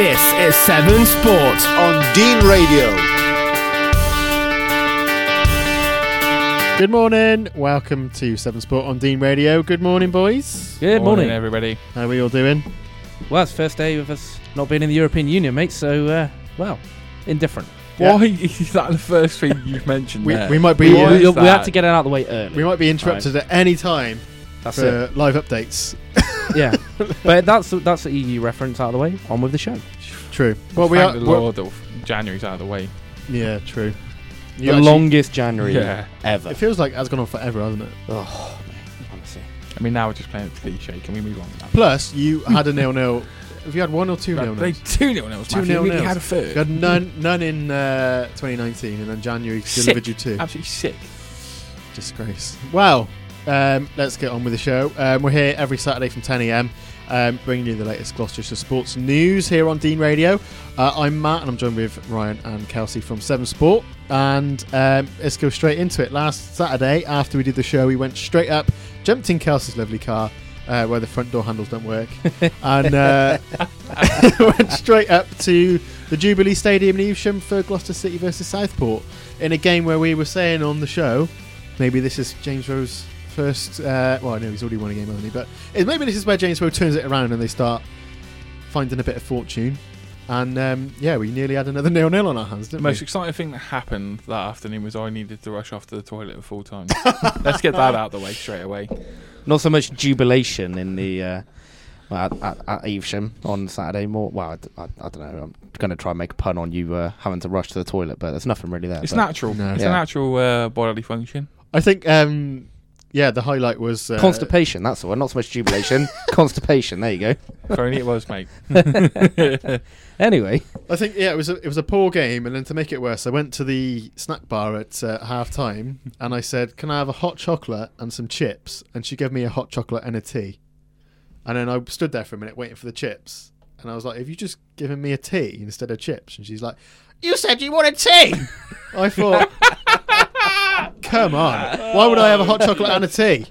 This is Severn Sport. on Dean Radio. Good morning. Welcome to Severn Sport on Dean Radio. Good morning, boys. Good morning. everybody. How are we all doing? Well, it's first day of us not being in the European Union, mate. So, uh, well, indifferent. Yeah. Why is that the first thing you've mentioned We, there? we might be Why we, we had to get it out of the way early. we might be interrupted at any time That's for it. live updates. Yeah, but that's that's the EU reference out of the way. On with the show. True. Well, we are. Thank the we're- Lord, though, January's out of the way. Yeah, true. You the actually- longest January Yeah. ever. It feels like it has gone on forever, hasn't it? Oh, mate, honestly. I mean, now we're just playing it cliche. Can we move on? Now? Plus, you had a nil nil. Have you had one or two nil They nils? two nil nils. Two Matthew. nil We nils. had a third. You had none, none in uh, 2019, and then January delivered you two. Absolutely sick. Disgrace. Well, um, let's get on with the show. Um, we're here every Saturday from 10 a.m. Um, bringing you the latest Gloucestershire sports news here on Dean Radio. Uh, I'm Matt, and I'm joined with Ryan and Kelsey from Severn Sport. And um, let's go straight into it. Last Saturday, after we did the show, we went straight up, jumped in Kelsey's lovely car. Uh, where the front door handles don't work, and uh, went straight up to the Jubilee Stadium in Evesham for Gloucester City versus Southport in a game where we were saying on the show maybe this is James Rowe's first. Uh, well, I know he's already won a game, hasn't? But it, maybe this is where James Rowe turns it around and they start finding a bit of fortune. And um, yeah, we nearly had another nil nil on our hands, The didn't most we? exciting thing that happened that afternoon was I needed to rush off to the toilet at full time. Let's get that out of the way straight away. Not so much jubilation in the uh, at, at, at Evesham on Saturday. More. Well, I don't know. I'm going to try and make a pun on you uh, having to rush to the toilet, but there's nothing really there. It's but- natural. No. It's Yeah. a natural uh, bodily function. I think, um, yeah, the highlight was uh, Constipation, that's the one. Not so much jubilation. Constipation. There you go. If only it was, mate. Anyway, I think yeah, it was a, it was a poor game, and then to make it worse, I went to the snack bar at uh, half time, and I said, "Can I have a hot chocolate and some chips?" And she gave me a hot chocolate and a tea, and then I stood there for a minute waiting for the chips, and I was like, "Have you just given me a tea instead of chips?" And she's like, "You said you wanted tea." I thought, "Come on, why would I have a hot chocolate and a tea?"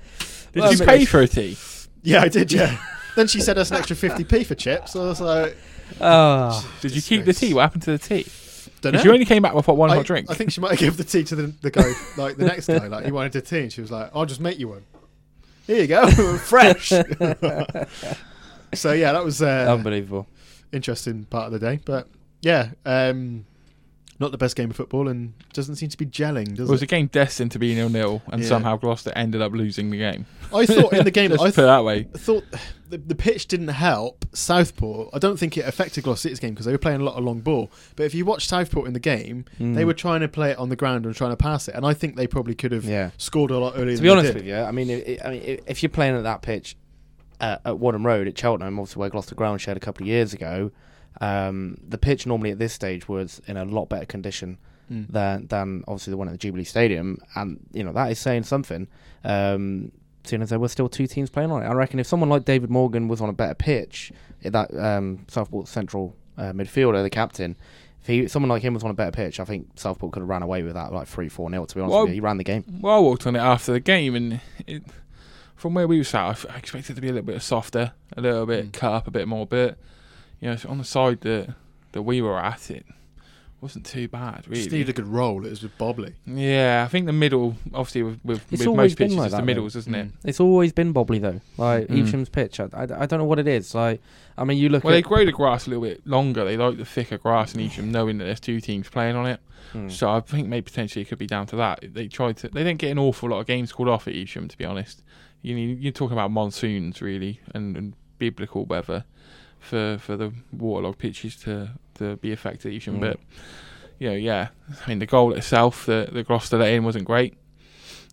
Did Well, you I pay for a tea? Yeah, I did. Yeah. then she said us an extra fifty p for chips. So I was like, uh, Did you keep the tea? What happened to the tea? "Don't Because know." you only came back with what one I, hot drink. I think she might have given the tea to the, the guy, like the next guy. Like he wanted a tea, and she was like, "I'll just make you one." Here you go, fresh. so yeah, that was uh, unbelievable. interesting part of the day. But yeah, um, not the best game of football, and doesn't seem to be gelling, does it was it? a game destined to be nil nil, and Yeah. somehow Gloucester ended up losing the game. I thought in the game, Let's I put it that way. thought the, the pitch didn't help Southport. I don't think it affected Gloucester City's game because they were playing a lot of long ball. But if you watch Southport in the game, Mm. they were trying to play it on the ground and trying to pass it, and I think they probably could have Yeah. scored a lot earlier. To than be they honest did. with you, I mean, i I mean, if you're playing at that pitch uh, at Whaddon Road at Cheltenham, obviously where Gloucester Ground shared a couple of years ago, um, the pitch normally at this stage was in a lot better condition Mm. than than obviously the one at the Jubilee Stadium, and you know that is saying something. Um, seeing as there were still two teams playing on it, I reckon if someone like David Morgan was on a better pitch, eh, that um, Southport central uh, midfielder, the captain. If he, someone like him was on a better pitch, I think Southport could have ran away with that like three, four nil. To be honest Well, with you, he ran the game. Well, I walked on it after the game, and it, from where we were sat, I expected it to be a little bit softer, a little bit Mm. cut up a bit more. But you know, on the side that that we were at, it wasn't too bad, really. Just needed a good roll. It was just bobbly. Yeah, I think the middle, obviously, with, with, It's with always most been pitches, like it's the that, middles, isn't it? Mm. It's always been bobbly though. Like Mm. Evesham's pitch, I, I, I don't know what it is. Like I mean, you look Well, they grow the grass a little bit longer. They like the thicker grass in Evesham, knowing that there's two teams playing on it. Mm. So I think maybe potentially it could be down to that. They tried to. They didn't get an awful lot of games called off at Evesham, to be honest. You know, you're talking about monsoons really and, and biblical weather for for the waterlogged pitches to to be affected at Evesham. Mm. But you know, yeah, I mean the goal itself, the the Gloucester let in wasn't great.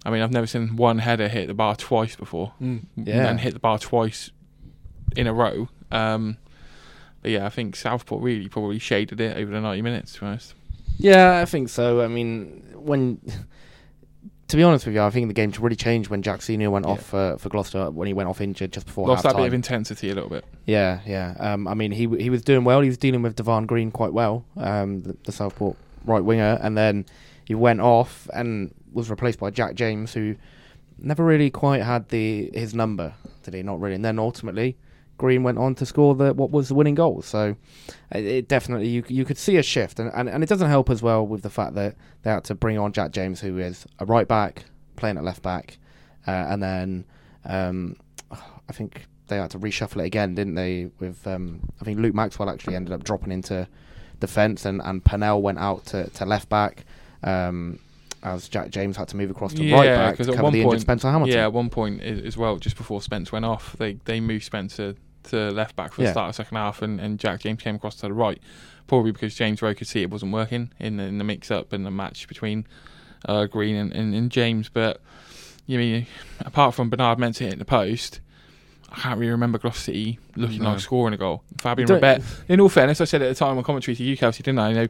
I mean, I've never seen one header hit the bar twice before, Yeah. and hit the bar twice in a row. Um, but yeah, I think Southport really probably shaded it over the 90 minutes. To be honest. Yeah, I think so. I mean, when to be honest with you, I think the game really changed when Jack Senior went Yeah. off uh, for Gloucester when he went off injured just before Lost that bit of intensity a little bit. Yeah, yeah. Um, I mean, he he was doing well. He was dealing with Devon Green quite well, um, the, the Southport right winger, and then he went off and was replaced by Jack James, who never really quite had the his number, did he? Not really. And then ultimately Green went on to score the what was the winning goal. So it, it definitely you you could see a shift, and, and and it doesn't help as well with the fact that they had to bring on Jack James, who is a right back playing at left back, uh, and then um, I think they had to reshuffle it again, didn't they? With um, I think Luke Maxwell actually ended up dropping into defence, and and Pennell went out to, to left back. Um, as Jack James had to move across to Yeah, right back to cover the injured point- Spencer Hamilton. Yeah, at one point as well, just before Spence went off, they they moved Spencer to left back for the Yeah. start of the second half, and, and Jack James came across to the right, probably because James Rowe could see it wasn't working in the, in the mix up and the match between uh, Green and, and, and James. But you mean apart from Bernard Mensah hitting the post. I can't really remember Gloucester City looking No. like scoring a goal. Fabian Don't- Rebet. In all fairness, I said at the time on commentary to you, Kelsey, didn't I? You know,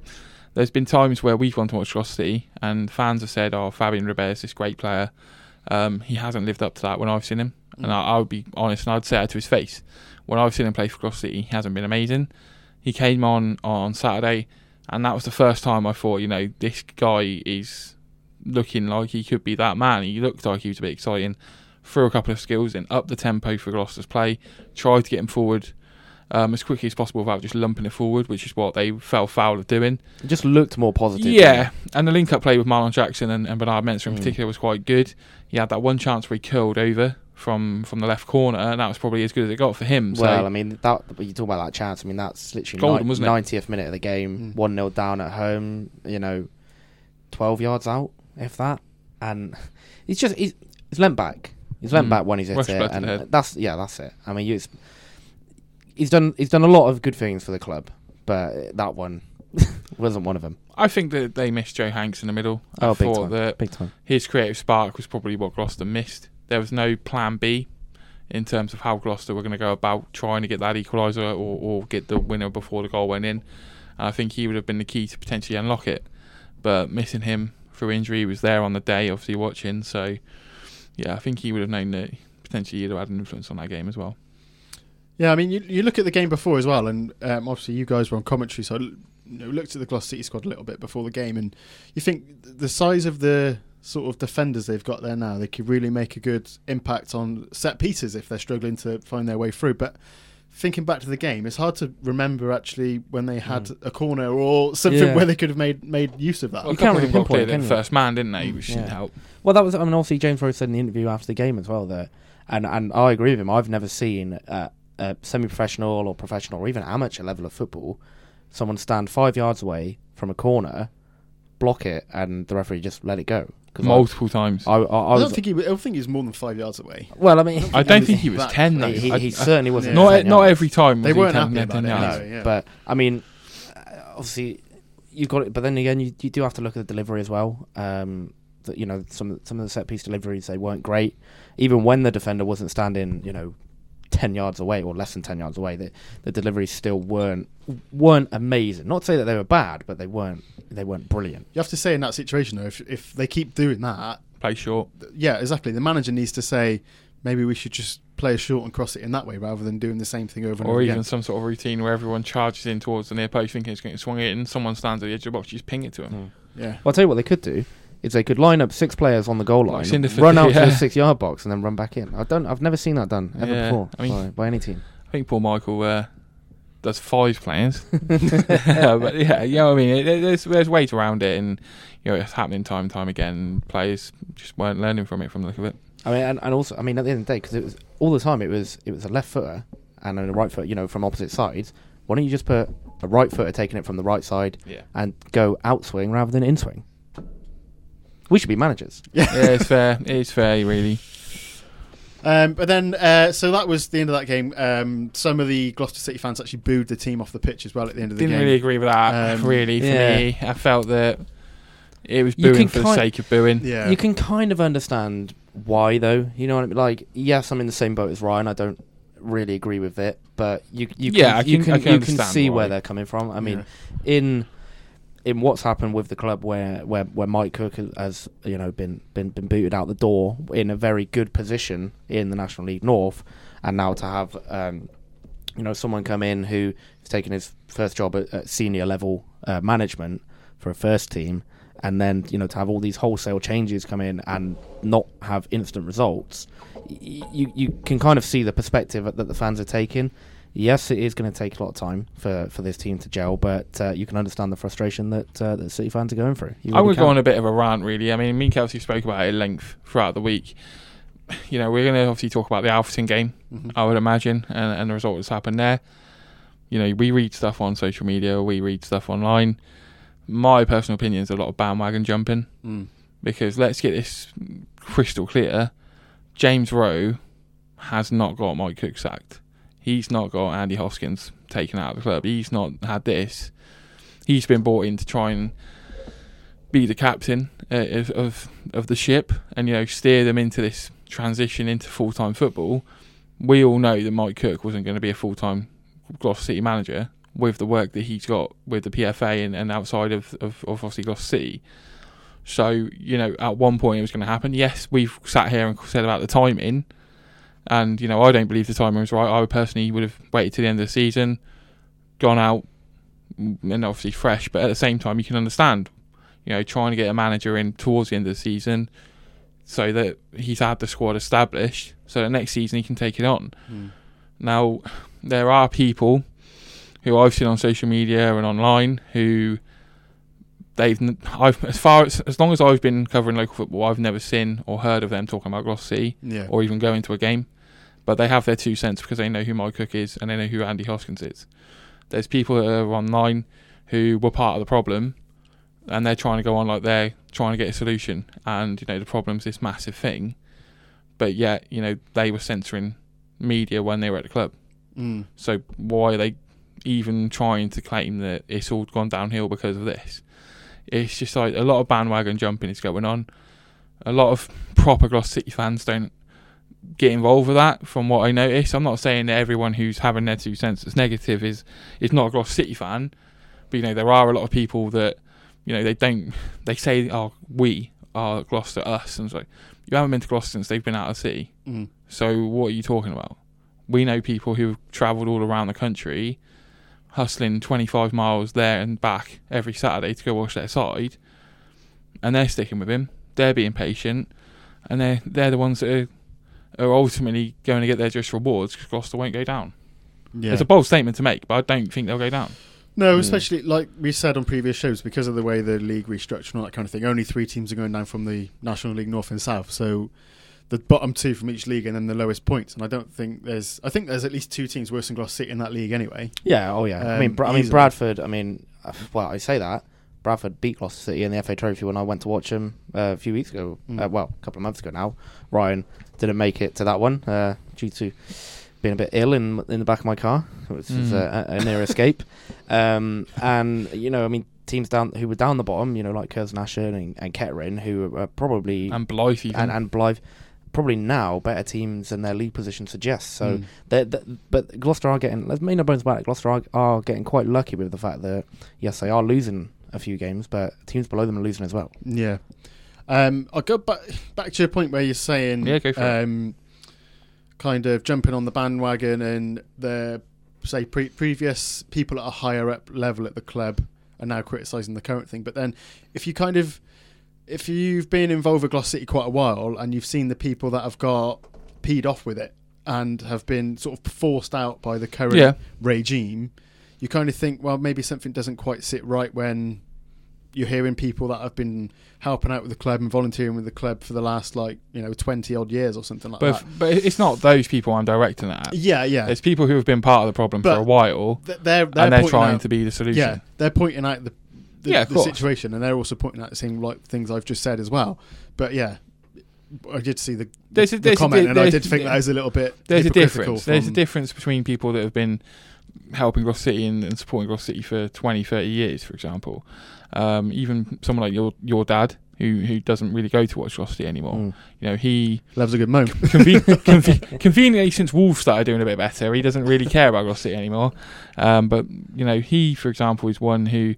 there's been times where we've gone to watch Gloucester City and fans have said, "Oh, Fabian Rebet is this great player." Um, he hasn't lived up to that when I've seen him, and I, I would be honest and I'd say it to his face. When I've seen him play for Gloucester City, he hasn't been amazing. He came on on Saturday, and that was the first time I thought, you know, this guy is looking like he could be that man. He looked like he was a bit exciting. Threw a couple of skills in, up the tempo for Gloucester's play, tried to get him forward um, as quickly as possible without just lumping it forward, which is what they fell foul of doing. It just looked more positive. Yeah, and the link up play with Marlon Jackson and, and Bernard Mensah in Mm. particular was quite good. He had that one chance where he curled over from from the left corner, and that was probably as good as it got for him. Well, I mean, that you talk about that chance. I mean, that's literally Golden, ni- wasn't it? 90th minute of the game, Mm. one 0 down at home. You know, 12 yards out, if that. And he's just he's, he's lent back. He's lent Mm. back when he's hit Rush it, and the head. that's yeah, that's it. I mean, it's, he's done he's done a lot of good things for the club, but that one wasn't one of them. I think that they missed Joe Hanks in the middle. I Oh, big thought time. that Big time. his creative spark was probably what Gloucester missed. There was no plan B in terms of how Gloucester were going to go about trying to get that equaliser or, or get the winner before the goal went in. And I think he would have been the key to potentially unlock it. But missing him through injury, he was there on the day, obviously watching. So, yeah, I think he would have known that potentially he'd have had an influence on that game as well. Yeah, I mean, you, you look at the game before as well, and um, obviously you guys were on commentary, so I you know, looked at the Gloucester City squad a little bit before the game, and you think the size of the sort of defenders they've got there now, they could really make a good impact on set pieces if they're struggling to find their way through. But thinking back to the game, it's hard to remember actually when they had hmm. a corner or something Yeah. where they could have made made use of that. Well, You can't really got cleared pinpoint, at can you? first man, didn't they? Which didn't help. Well, that was. I mean, obviously James Rowe said in the interview after the game as well that, and and I agree with him. I've never seen at a semi-professional or professional or even amateur level of football someone stand five yards away from a corner, block it, and the referee just let it go. 'Cause I- Multiple times. I, I, I, I, was. don't think he. I don't think he's more than five yards away. well, I mean, I don't think he was that 10 though. he, he, I- he I- certainly wasn't. Yeah. not 10 not yards. every time. They was he weren't 10, happy 10 about it, yards. no. yeah. But I mean, uh, obviously, you've got it. But then again, you, you do have to look at the delivery as well. Um, that you know, some some of the set piece deliveries they weren't great. Even when the defender wasn't standing, you know, ten yards away or less than ten yards away, the the deliveries still weren't weren't amazing. Not to say that they were bad, but they weren't they weren't brilliant. You have to say in that situation though, if if they keep doing that, Play short. yeah, exactly. The manager needs to say maybe we should just play a short and cross it in that way rather than doing the same thing over and over. Or over even again. some sort of routine where everyone charges in towards the near post thinking it's going to swing it and someone stands at the edge of the box, just ping it to him. Hmm. Yeah. Well, I'll tell you what they could do is they could line up six players on the goal line, Cinderf- run out to the six yard box, and then run back in. I don't. I've never seen that done ever Yeah, before I mean- by, by any team. I think Paul Michael uh, does five players. but yeah, you know what I mean? It, it- there's, there's ways around it and you know, it's happening time and time again. And players just weren't learning from it from the look of it. I mean, and, and also, I mean, at the end of the day, because it was all the time, it was it was a left footer and a right foot, you know, from opposite sides. Why don't you just put a right footer taking it from the right side Yeah. and go out swing rather than in swing? We should be managers. yeah, it's fair. It's fair, really. Um, but then, uh, so that was the end of that game. Um, some of the Gloucester City fans actually booed the team off the pitch as well at the end of the game. Didn't game. really agree with that, Um, really, for yeah. me. I felt that it was You booing can for the kind- sake of booing. yeah. You can kind of understand why, though. You know what I mean? Like, yes, I'm in the same boat as Ryan. I don't really agree with it, but you you can, Yeah, I you can- can, I can you can understand see why. where they're coming from. I mean, Yeah. in in what's happened with the club where, where, where Mike Cook has, you know been, been been booted out the door in a very good position in the National League North, and now to have um, you know someone come in who has taken his first job at, at senior level uh, management for a first team and then you know to have all these wholesale changes come in and not have instant results, you you can kind of see the perspective that the fans are taking. Yes, it is going to take a lot of time for, for this team to gel, but uh, you can understand the frustration that uh, that City fans are going through. You I really would go on a bit of a rant, really. I mean, me and Kelsey spoke about it at length throughout the week. You know, we're going to obviously talk about the Alfreton game, Mhm. I would imagine, and, and the result that's happened there. You know, we read stuff on social media, we read stuff online. My personal opinion is a lot of bandwagon jumping Mm. because let's get this crystal clear. James Rowe has not got Mike Cook sacked. He's not got Andy Hoskins taken out of the club. He's not had this. He's been brought in to try and be the captain uh, of, of the ship and you know steer them into this transition into full time football. We all know that Mike Cook wasn't going to be a full time Gloucester City manager with the work that he's got with the PFA and, and outside of, of, of obviously Gloucester City. So, you know, at one point it was going to happen. Yes, we've sat here and said about the timing, and, you know, I don't believe the timing was right. I would personally would have waited to the end of the season, gone out, and obviously fresh, but at the same time, you can understand, you know, trying to get a manager in towards the end of the season so that he's had the squad established so that next season he can take it on. Mm. Now, there are people who I've seen on social media and online who they've I've as far as as long as I've been covering local football, I've never seen or heard of them talking about City Yeah. or even going to a game. But they have their two cents because they know who Mike Cook is and they know who Andy Hoskins is. There's people that are online who were part of the problem and they're trying to go on like they're trying to get a solution and you know the problem's this massive thing. But yet, you know, they were censoring media when they were at the club. Mm. So why are they even trying to claim that it's all gone downhill because of this? It's just like a lot of bandwagon jumping is going on. A lot of proper Glos City fans don't get involved with that. From what I notice, I'm not saying that everyone who's having their two cents that's negative is is not a Gloucester City fan, but you know there are a lot of people that you know they don't they say oh we are Gloucester us and it's like you haven't been to Gloucester since they've been out of city. Mm. So what are you talking about? We know people who've travelled all around the country, hustling 25 miles there and back every Saturday to go watch their side, and they're sticking with him. They're being patient, and they're they're the ones that are, are ultimately going to get their just rewards because Gloucester won't go down. Yeah. It's a bold statement to make, but I don't think they'll go down. No, Mm. especially like we said on previous shows, because of the way the league restructured and all that kind of thing. Only three teams are going down from the National League North and South, so the bottom two from each league and then the lowest points. And I don't think there's, I think there's at least two teams worse than Gloucester City in that league anyway. Yeah, oh yeah. I mean, Bra- I mean. Bradford. I mean, uh, well, I say that Bradford beat Gloucester City in the FA Trophy when I went to watch them uh, a few weeks ago. Mm. Uh, well, a couple of months ago now. Ryan didn't make it to that one uh, due to being a bit ill in in the back of my car, which is Mm. uh, a, a near escape. Um, and you know, I mean, teams down who were down the bottom, you know, like Curzon Ashton and, and Kettering, who are probably And Blyth even. and, and Blyth probably now better teams than their league position suggests. So, Mm. they're, they but Gloucester are getting. Let's make no bones about it. Gloucester are, are getting quite lucky with the fact that yes, they are losing a few games, but teams below them are losing as well. Yeah. Um, I'll go back back to your point where you're saying, Yeah, go for it. um, kind of jumping on the bandwagon and the say pre- previous people at a higher up level at the club are now criticising the current thing. But then, if you kind of if you've been involved with Glos City quite a while and you've seen the people that have got peed off with it and have been sort of forced out by the current Yeah. regime, you kind of think, well, maybe something doesn't quite sit right when you're hearing people that have been helping out with the club and volunteering with the club for the last like you know 20 odd years or something like but that. if, but it's not those people I'm directing at. Yeah, yeah. It's people who have been part of the problem But for a while, Th- they're, they're and they're trying out- to be the solution. Yeah, they're pointing out the the, Yeah, the situation, and they're also pointing out the same like things I've just said as well. But yeah, I did see the, There's a- the there's a comment, di- and I did think that was a little bit. There's a difference. There's a difference between people that have been helping Glos City and, and supporting Glos City for 20, 30 years, for example. Um, even someone like your your dad, who who doesn't really go to watch City anymore. Mm. You know, he Loves a good moan. conven- conven- conveniently since Wolves started doing a bit better, he doesn't really care about City anymore. Um, but you know, he, for example, is one who,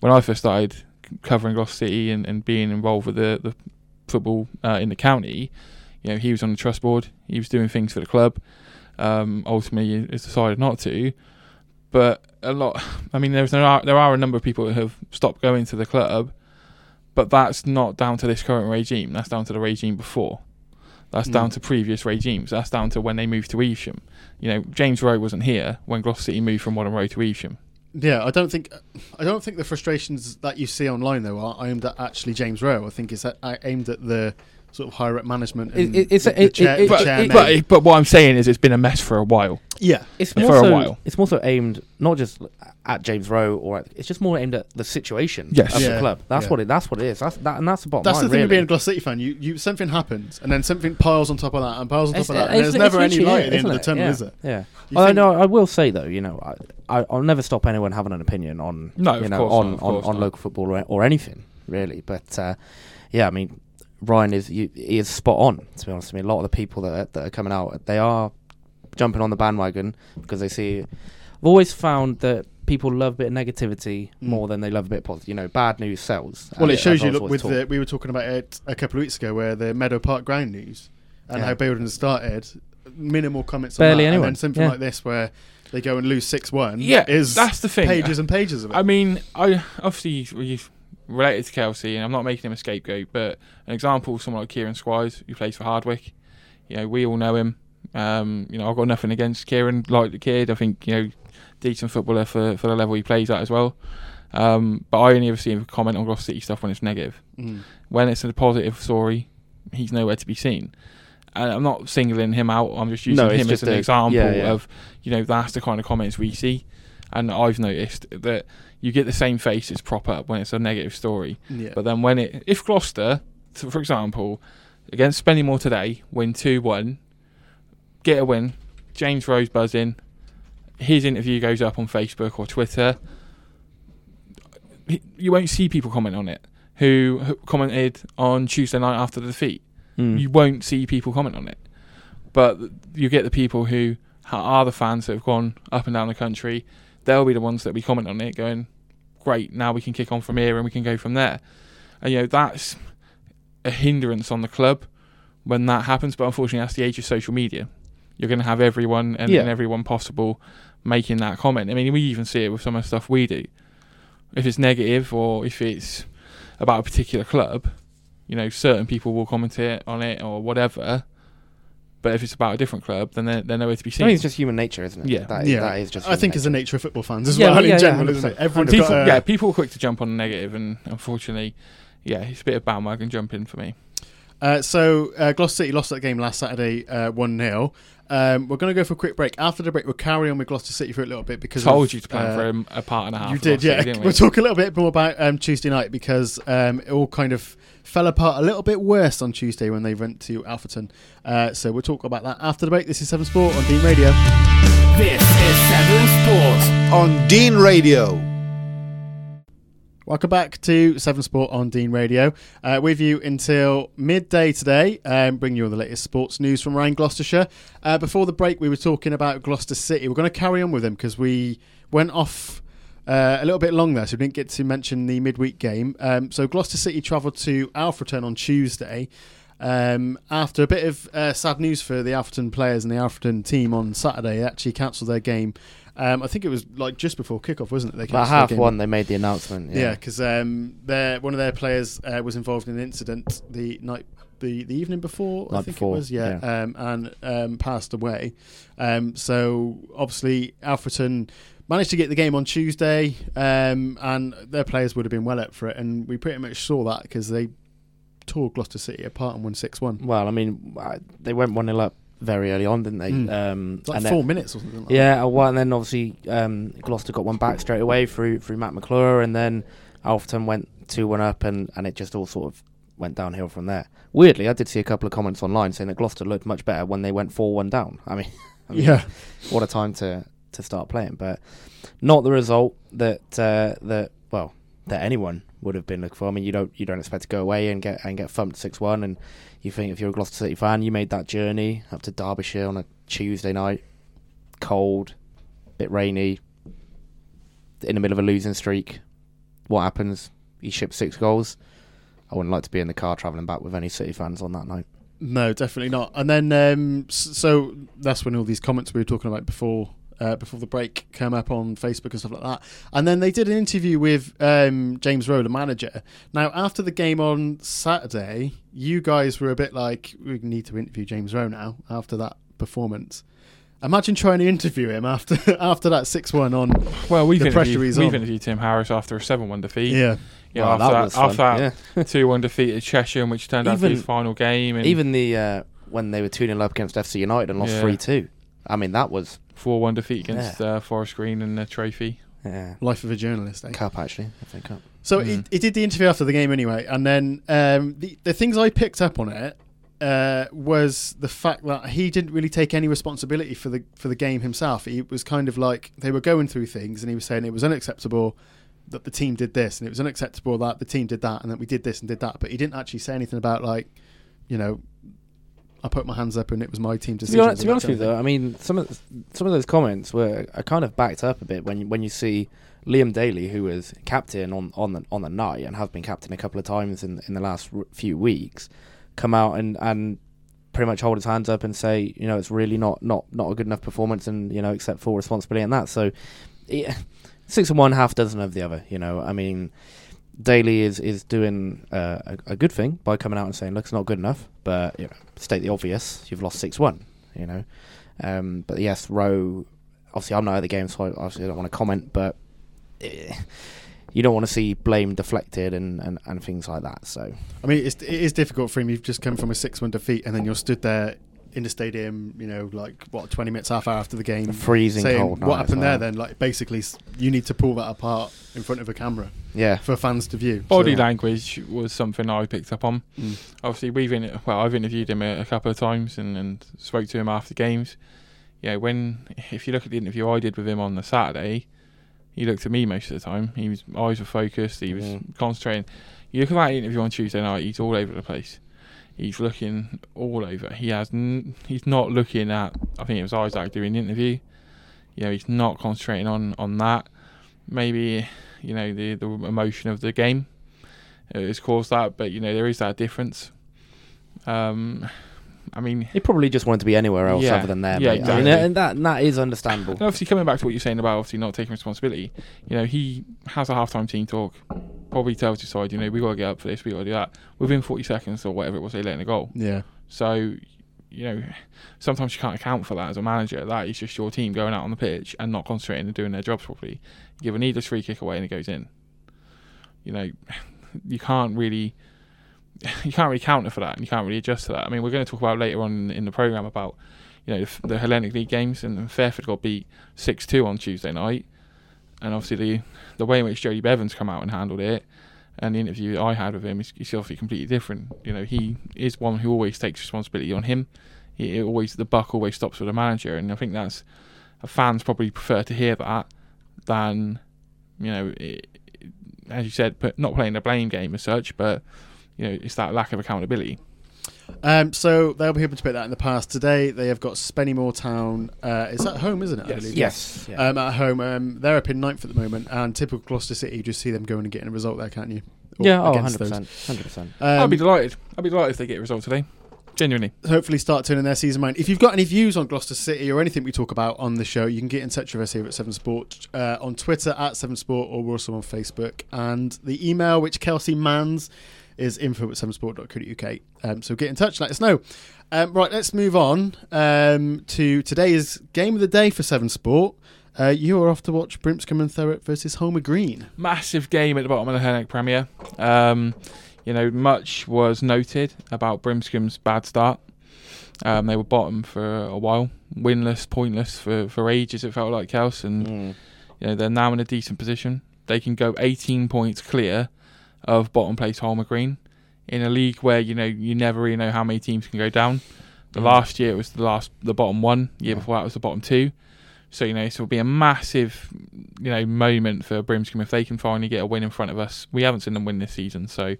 when I first started covering Gloucester City and, and being involved with the the football uh, in the county, you know, he was on the trust board. He was doing things for the club. Um, ultimately, has decided not to. But a lot, I mean, there's there are there are a number of people who have stopped going to the club But that's not down to this current regime. That's down to the regime before. That's Mm. down to previous regimes. That's down to when they moved to Evesham. You know, James Rowe wasn't here when Gloucester City moved from Whaddon Road to Evesham. Yeah, I don't think I don't think the frustrations that you see online though are aimed at actually James Rowe. I think it's aimed at the sort of higher up management. It- it- it's the, a- it- chair- it- But, but, but what I'm saying is it's been a mess for a while. yeah, It's For more a so, while. It's more so aimed not just at James Rowe or at, it's just more aimed at the situation Yes. of Yeah, the club. That's yeah. what it. That's what it is. That's that, and that's the bottom that's line. the thing really. of being a Gloucester City fan. You, you something happens and then something piles on top of that and piles on top It's- of that, and there's never any light it, at the end of the tunnel, is it? Yeah. I know. I will say though, you know, I, I I'll never stop anyone having an opinion on No, you know on on, on local football or, or anything really. But uh, yeah, I mean, Ryan is you, he is spot on. To be honest with me, a lot of the people that are, that are coming out, they are jumping on the bandwagon because they see. I've always found that people love a bit of negativity Mm. more than they love a bit of positive. You know, bad news sells. Well, And it shows you. Look, with the, we were talking about it a couple of weeks ago, where the Meadow Park ground news and Yeah. how building started, minimal comments. Barely on that, anyone, And then something yeah. like this, where they go and lose six one. Yeah, is that's the thing. pages and pages of it. I mean, I obviously you've related to Kelsey, and I'm not making him a scapegoat, but an example, of someone like Kieran Squires, who plays for Hardwick. You know, we all know him. Um, you know, I've got nothing against Kieran, like the kid. I think you know, decent footballer for for the level he plays at as well. Um, but I only ever see him comment on Gloucester City stuff when it's negative. Mm. When it's a positive story, he's nowhere to be seen. And I'm not singling him out. I'm just using No, him just as an a- example yeah, yeah. of, you know, that's the kind of comments we see. And I've noticed that you get the same faces prop up when it's a negative story. Yeah. But then when it, if Gloucester, for example, against Spennymoor today, win 2 1, get a win, James Rowe buzzing, his interview goes up on Facebook or Twitter, you won't see people comment on it who, commented on Tuesday night after the defeat. Mm. You won't see people comment on it. But you get the people who are the fans that have gone up and down the country. They'll be the ones that be comment on it, going, "Great, now we can kick on from here and we can go from there." And you know that's a hindrance on the club when that happens. But unfortunately, that's the age of social media. You're going to have everyone and, Yeah. and everyone possible making that comment. I mean, we even see it with some of the stuff we do. If it's negative or if it's about a particular club, you know, certain people will comment it on it or whatever. But if it's about a different club, then they're, they're nowhere to be seen. I mean, it's just human nature, isn't it? Yeah. that, yeah, that is just. I human think it's the nature. nature of football fans as Yeah, well well, yeah, in yeah, general, isn't it? 100%. Everyone's people, got a, yeah, people are quick to jump on the negative, and unfortunately, yeah, it's a bit of bandwagon jumping for me. Uh, so uh, Gloucester City lost that game last Saturday, uh, one 0 um, We're going to go for a quick break. After the break, we'll carry on with Gloucester City for a little bit because I Told of, you to plan uh, for a, a part and a half. You did, Gloucester, yeah. didn't we? We'll talk a little bit more about um, Tuesday night because um, it all kind of fell apart a little bit worse on Tuesday when they went to Alfreton. Uh, so we'll talk about that after the break. This is Severn Sport on Dean Radio. This is Severn Sport. on Dean Radio. Welcome back to Severn Sport on Dean Radio. Uh, with you until midday today, um, bringing you all the latest sports news from around Gloucestershire. Uh, before the break, we were talking about Gloucester City. We're going to carry on with them because we went off uh, a little bit long there, so we didn't get to mention the midweek game. Um, so Gloucester City travelled to Alfreton on Tuesday. Um, after a bit of uh, sad news for the Alfreton players and the Alfreton team on Saturday, they actually cancelled their game. Um, I think it was like just before kickoff, wasn't it? They About half one, they made the announcement. Yeah, Yeah, because um, their one of their players uh, was involved in an incident the night, the, the evening before, I think before, it was, yeah, Um, and um, passed away. Um, so obviously, Alfreton managed to get the game on Tuesday, um, and their players would have been well up for it, and we pretty much saw that because they tore Gloucester City apart and won six one. Well, I mean, they went one 0 up very early on, didn't they? Mm. Um, like and four then, minutes or something. Like yeah, well, and then obviously um, Gloucester got one back straight away through through Matt McClure, and then Alfreton went two one up, and and it just all sort of went downhill from there. Weirdly, I did see a couple of comments online saying that Gloucester looked much better when they went four one down. I mean, I mean, yeah, what a time to to start playing, but not the result that uh, that well that anyone would have been looking for. I mean, you don't you don't expect to go away and get and get thumped six one, and you think if you're a Gloucester City fan, you made that journey up to Derbyshire on a Tuesday night, cold, bit rainy, in the middle of a losing streak. What happens? You ship six goals. I wouldn't like to be in the car travelling back with any City fans on that night. No, definitely not. And then, um, so that's when all these comments we were talking about before uh, before the break came up on Facebook and stuff like that. And then they did an interview with um, James Rowe, the manager. Now, after the game on Saturday, you guys were a bit like, we need to interview James Rowe now after that performance. Imagine trying to interview him after after that six one on. Well, we've The pressure interviewed, is we've interviewed Tim Harris after a seven one defeat. Yeah, You know, Well, after that that, was fun, after yeah. that two one defeat at Cheshire, which turned out to be Even- his final game, and Even the uh, when they were two 0 up against FC United and lost Yeah. three two. I mean, that was four one defeat against Yeah. uh, Forest Green and the trophy. yeah, life of a journalist. Eh? cup actually. I think cup. So Mm. he, he did the interview after the game anyway, and then um, the the things I picked up on it uh, was the fact that he didn't really take any responsibility for the for the game himself. He was kind of like they were going through things, and he was saying it was unacceptable that the team did this, and it was unacceptable that the team did that, and that we did this and did that. But he didn't actually say anything about like, you know, I put my hands up and it was my team To decision. be honest, to be honest with you, though, I mean, some of some of those comments were are kind of backed up a bit when you, when you see Liam Daly, who was captain on on the on the night and has been captain a couple of times in in the last few weeks, come out and and pretty much hold his hands up and say, you know, it's really not not not a good enough performance, and you know, accept full responsibility in that. So, yeah, six and one, half dozen of the other. You know, I mean. Daly is is doing uh, a, a good thing by coming out and saying, "Look, it's not good enough." But you know, state the obvious: you've lost six one. You know, um, but yes, Rowe. Obviously, I'm not at the game, so I obviously don't want to comment. But eh, you don't want to see blame deflected and, and, and things like that. So I mean, it's, it is difficult for him. You've just come from a six-one defeat, and then you're stood there in the stadium. You know, like what twenty minutes, half hour after the game, freezing saying cold. what happened as there. Then, like, basically, you need to pull that apart in front of a camera Yeah, for fans to view. Body So- language was something I picked up on. Mm. Obviously, we've in, well, I've interviewed him a, a couple of times and, and spoke to him after games. Yeah, when if you look at the interview I did with him on the Saturday, he looked at me most of the time. He was eyes were focused. He was Mm. concentrating. You look at that interview on Tuesday night. He's all over the place. He's looking all over. He has. N- he's not looking at. I think it was Isaac doing the interview. You know, he's not concentrating on on that. Maybe you know the the emotion of the game uh, has caused that, but you know there is that difference. Um, I mean, he probably just wanted to be anywhere else Yeah, other than there. yeah, mate. I mean, exactly. and that and that is understandable. And obviously, coming back to what you're saying about obviously not taking responsibility, you know, he has a halftime team talk, probably tells his side, you know, we got to get up for this, we got to do that. Within 40 seconds or whatever it was, they let in a goal. Yeah, So, you know, sometimes you can't account for that as a manager. That is just your team going out on the pitch and not concentrating and doing their jobs properly. You give a needless free kick away and it goes in. You know, you can't really. You can't really counter for that, and you can't really adjust to that. I mean, we're going to talk about later on in the program about, you know, the, the Hellenic League games, and Fairford got beat six two on Tuesday night, and obviously the the way in which Jody Bevans come out and handled it, and the interview I had with him is, is obviously completely different. You know, he is one who always takes responsibility on him. He always the buck always stops with the manager, and I think that's fans probably prefer to hear that than you know, it, as you said, but not playing the blame game as such, but you know, it's that lack of accountability. Um, so they'll be able to put that in the past. Today they have got Spennymoor Town. Uh, it's at home, isn't it? I Yes. believe? Yes. Yeah. Um, at home, um, they're up in ninth at the moment, and typical Gloucester City, you just see them going and getting a result there, can't you? Or yeah. Oh, against 100 those. percent. Hundred percent. I'd Um, be delighted. I'd be delighted if they get a result today. Genuinely. hopefully start turning their season mind. If you've got any views on Gloucester City or anything we talk about on the show, you can get in touch with us here at Severn Sport uh, on Twitter at Severn Sport or we're also on Facebook. And the email which Kelsey mans is info at severnsport.co.uk. Um, so get in touch, let us know. Um, right, let's move on um, to today's game of the day for Severn Sport. Uh, you are off to watch Brimscombe and Thrupp versus Holmer Green. massive game at the bottom of the Hellenic Premier. Um, you know, much was noted about Brimscombe's bad start. Um, they were bottom for a while, winless, pointless for, for ages. It felt like Kels, and Mm. you know they're now in a decent position. They can go 18 points clear of bottom place Holmer Green in a league where you know you never really know how many teams can go down. The Mm. last year it was the last the bottom one. Year Yeah. before that was the bottom two. So you know this will be a massive you know moment for Brimscombe if they can finally get a win in front of us. We haven't seen them win this season, so you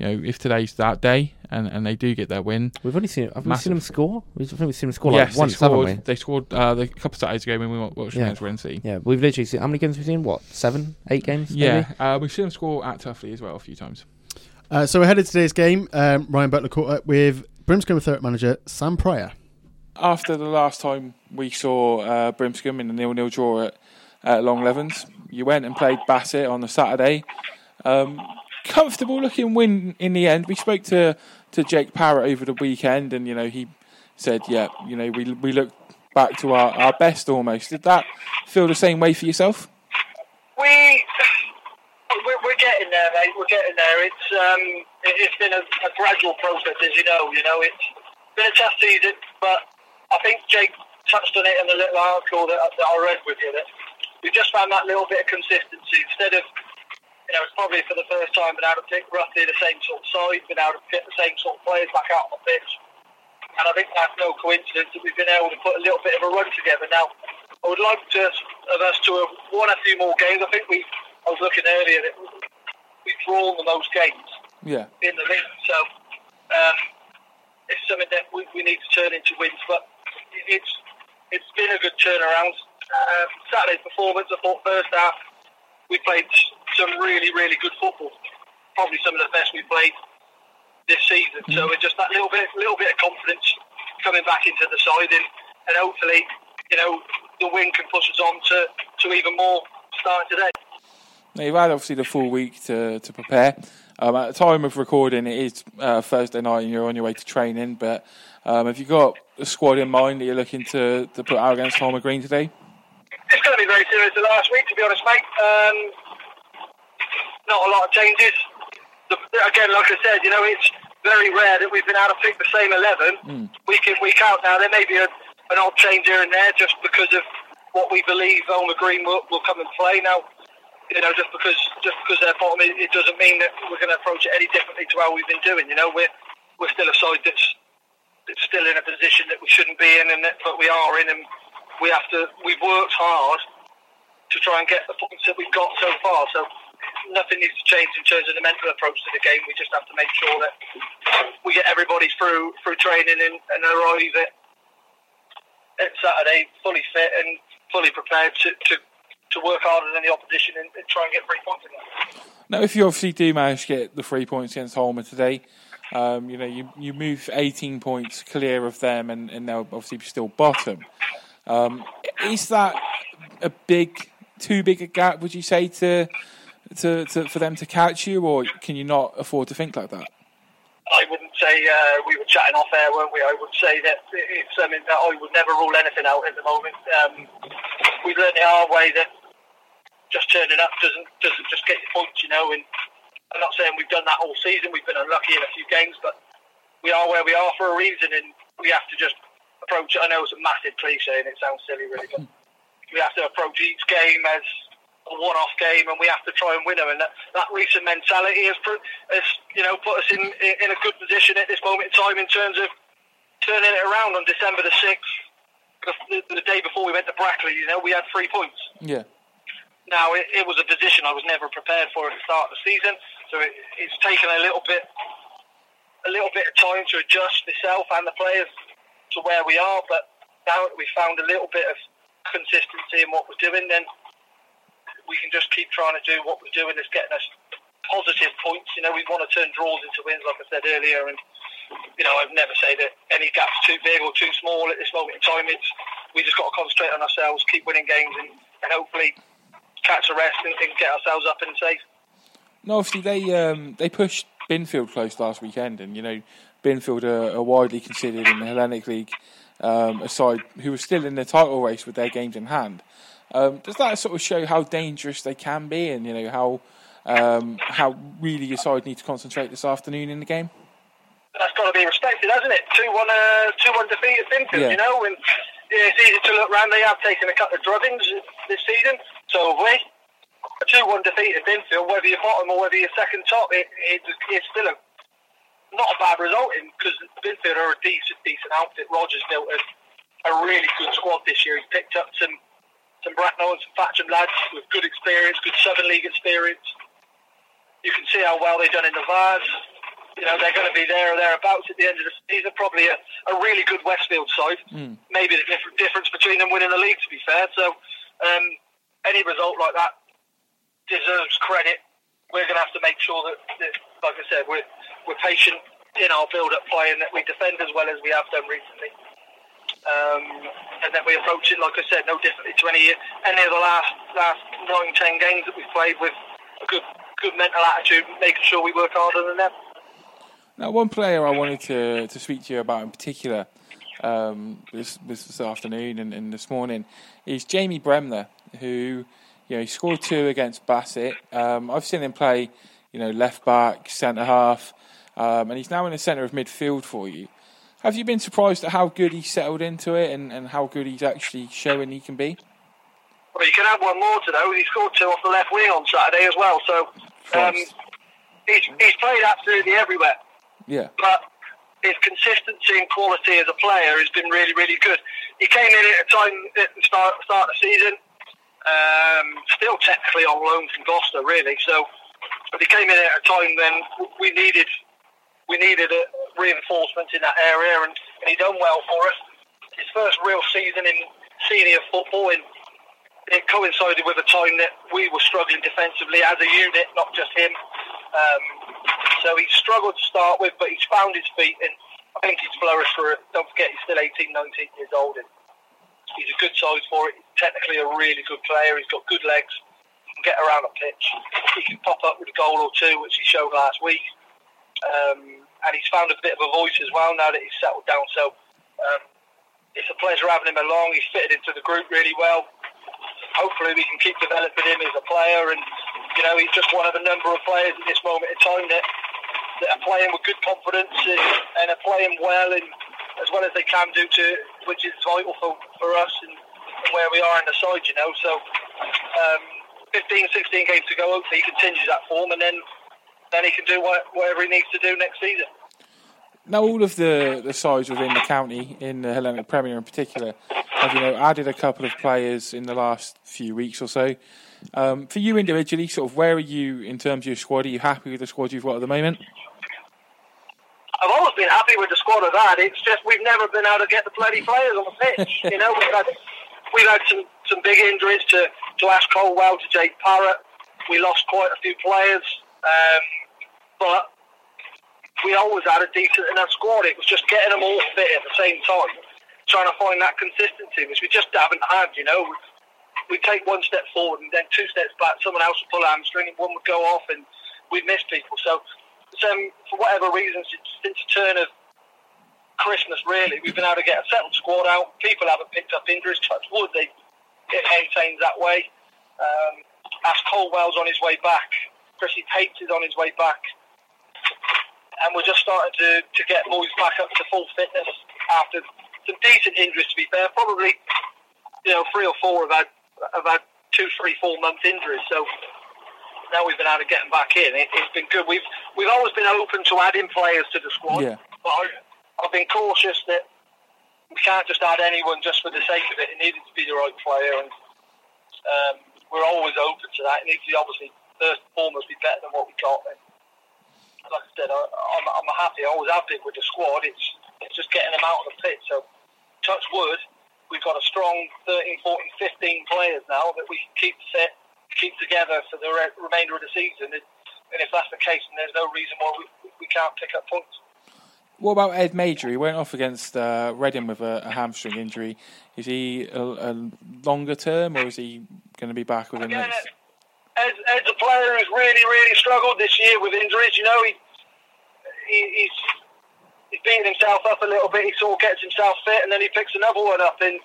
know if today's that day and, and they do get their win, We've only seen. Have we seen them score? We've I think we've seen them score yes, like they once, haven't scored. we? They scored uh, the, a couple of Saturdays ago when we watched Yeah. against Rennesy. Yeah, we've literally seen. How many games we've we seen? What seven, eight games? Yeah, maybe? uh, we've seen them score at Tuffley as well a few times. Uh, so ahead of today's game, um, Ryan Butler caught up with Brimscombe and Thrupp manager Sam Prior. after the last time we saw uh, Brimscombe in the nil-nil draw at, at Long Levens, you went and played Bassett on the Saturday. Um, comfortable looking win in the end. We spoke to, to Jake Parrott over the weekend, and you know he said, "Yeah, you know we we looked back to our, our best almost." Did that feel the same way for yourself? We we're, getting there, mate. We're getting there. It's um, it, it's been a, a gradual process, as you know. You know, it's been a tough season, but I think Jake touched on it in the little article that, that I read with you. That we just found that little bit of consistency instead of. You know, it's probably for the first time been able to pick roughly the same sort of side, been able to get the same sort of players back out on the pitch. And I think that's no coincidence that we've been able to put a little bit of a run together. Now, I would like to, of us to have won a few more games. I think we, I was looking earlier that we've drawn the most games Yeah. in the league. So um, it's something that we, we need to turn into wins. But it's it's been a good turnaround. Um, Saturday's performance, I thought first half we played some really really good football. Probably some of the best we've played this season. So it's just that little bit little bit of confidence coming back into the side, and, and hopefully you know the win can push us on to, to even more starting today. Now, you've had obviously the full week to, to prepare. Um, at the time of recording, it is uh, Thursday night and you're on your way to training. But um, have you got a squad in mind that you're looking to, to put out against Holmer Green today? It's going to be very similar to last week, to be honest, mate. Um, not a lot of changes. The, again, like I said, you know, it's very rare that we've been able to pick the same 11 hmm. week in, week out. Now, there may be a, an odd change here and there just because of what we believe Holmer Green will, will come and play. Now, you know, just because just because they're bottom, it, it doesn't mean that we're going to approach it any differently to how we've been doing. You know, we're we're still a side that's that's still in a position that we shouldn't be in, and that, but we are in, and we have to. We've worked hard to try and get the points that we've got so far. So nothing needs to change in terms of the mental approach to the game. We just have to make sure that we get everybody through through training and, and arrive at, at Saturday fully fit and fully prepared to, to, to work harder than the opposition and, and try and get three points again. Now, if you obviously do manage to get the three points against Holmer today, um, you know, you, you move 18 points clear of them and, and they'll obviously be still bottom. Um, is that a big, too big a gap, would you say, to, to, to for them to catch you, or can you not afford to think like that? I wouldn't say uh, we were chatting off air, weren't we? I would say that it's something that I would never rule anything out at the moment. Um, we've learned the hard way that just turning up doesn't doesn't just get you points, you know. And I'm not saying we've done that all season. We've been unlucky in a few games, but we are where we are for a reason, and we have to just approach it. I know it's a massive cliche, and it sounds silly, really, but we have to approach each game as a one-off game, and we have to try and win them. And that, that recent mentality has, put, has, you know, put us in in a good position at this moment in time in terms of turning it around on December the sixth, the, the day before we went to Brackley. You know, we had three points. Yeah. Now it, it was a position I was never prepared for at the start of the season, so it, it's taken a little bit, a little bit of time to adjust myself and the players to where we are. But now that we've found a little bit of consistency in what we're doing, then we can just keep trying to do what we're doing. It's getting us positive points. You know, we want to turn draws into wins, like I said earlier, and you know, I've never say that any gap's too big or too small at this moment in time. It's we just got to concentrate on ourselves, keep winning games, and, and hopefully catch a rest and, and get ourselves up and safe. No, obviously they um, they pushed Binfield close last weekend, and you know Binfield are, are widely considered in the Hellenic League um, a side who are still in the title race with their games in hand. Um, does that sort of show how dangerous they can be, and you know how um, how really your side need to concentrate this afternoon in the game? That's got to be respected, hasn't it? Two one, uh, two one defeat at Binfield, Yeah. you know, and yeah, it's easy to look round. They have taken a couple of drubbings this season, so have we. A two one defeat at Binfield, whether you're bottom or whether you're second top, it, it, it's still a not a bad result because Binfield are a decent, decent outfit. Rogers built a, a really good squad this year. He's picked up some some Bracknell and some Thatcham lads with good experience, good Southern League experience. You can see how well they've done in the Vase. You know, they're going to be there or thereabouts at the end of the season. Probably a, a really good Westfield side. Maybe the different difference between them winning the league, to be fair. So, um, any result like that deserves credit. We're going to have to make sure that, that like I said, we're, we're patient in our build-up play and that we defend as well as we have done recently. Um, and that we approach it, like I said, no differently to any any of the last last nine, ten games that we've played with a good good mental attitude, making sure we work harder than them. Now, one player I wanted to, to speak to you about in particular um, this, this afternoon and, and, this morning is Jamie Bremner, who you know he scored two against Bassett. Um, I've seen him play, you know, left back, centre half, um, and he's now in the centre of midfield for you. Have you been surprised at how good he settled into it and, and how good he's actually showing he can be? Well, you can add one more to those. He scored two off the left wing on Saturday as well. So um, he's, he's played absolutely everywhere. Yeah. But his consistency and quality as a player has been really, really good. He came in at a time at the start, start of the season, um, still technically on loan from Gloucester, really. So, but he came in at a time when we needed we needed a reinforcement in that area, and, and he done well for us. His first real season in senior football, in, it coincided with a time that we were struggling defensively as a unit, not just him. Um, so he struggled to start with, but he's found his feet, and I think he's flourished for it. Don't forget, he's still 18, 19 years old, and he's a good size for it. He's technically a really good player. He's got good legs. He can get around a pitch. He can pop up with a goal or two, which he showed last week. Um, and he's found a bit of a voice as well now that he's settled down. So um, it's a pleasure having him along. He's fitted into the group really well. Hopefully, we can keep developing him as a player and you know, he's just one of a number of players at this moment in time that, that are playing with good confidence and, and are playing well and as well as they can do to, which is vital for, for us and, and where we are in the side, you know. So, um, 15, 16 games to go. Hopefully, he continues that form and then then he can do whatever he needs to do next season. Now, all of the, the sides within the county, in the Hellenic Premier in particular, have you know added a couple of players in the last few weeks or so. Um, for you individually, sort of where are you in terms of your squad? Are you happy with the squad you've got at the moment? I've always been happy with the squad I've had. It's just we've never been able to get the bloody players on the pitch. you know, we've had we've had some, some big injuries to to Ash Colwell, to Jake Parrott. We lost quite a few players, um, but we always had a decent enough squad. It was just getting them all fit at the same time, trying to find that consistency, which we just haven't had. You know, we take one step forward and then two steps back. Someone else would pull a hamstring and one would go off, and we'd miss people. So, um, for whatever reason, since, the turn of Christmas, really, we've been able to get a settled squad out. People haven't picked up injuries. Touch wood, they it maintains that way. Um, Ash Colwell's on his way back. Chrissy Pates is on his way back. And we're just starting to, to get boys back up to full fitness after some decent injuries, to be fair. Probably, you know, three or four have had have had two, three, four month injuries. So now we've been able to get them back in. It, has been good. We've we've always been open to adding players to the squad, yeah. but I, I've been cautious that we can't just add anyone just for the sake of it. It needed to be the right player, and um, we're always open to that. It needs to be obviously first and foremost be better than what we got. And like I said, I, I'm, I'm happy. I always have been with the squad. It's it's just getting them out of the pit. So touch wood we've got a strong 13, 14, 15 players now that we can keep fit, keep together for the re- remainder of the season. And, and if that's the case, then there's no reason why we, we can't pick up points. What about Ed Major? He went off against uh, Reading with a, a, hamstring injury. Is he a, a, longer term, or is he going to be back within Again, next? Ed's, Ed's a player who's really, really struggled this year with injuries. You know, he, he he's he's beating himself up a little bit. He sort of gets himself fit, and then he picks another one up, and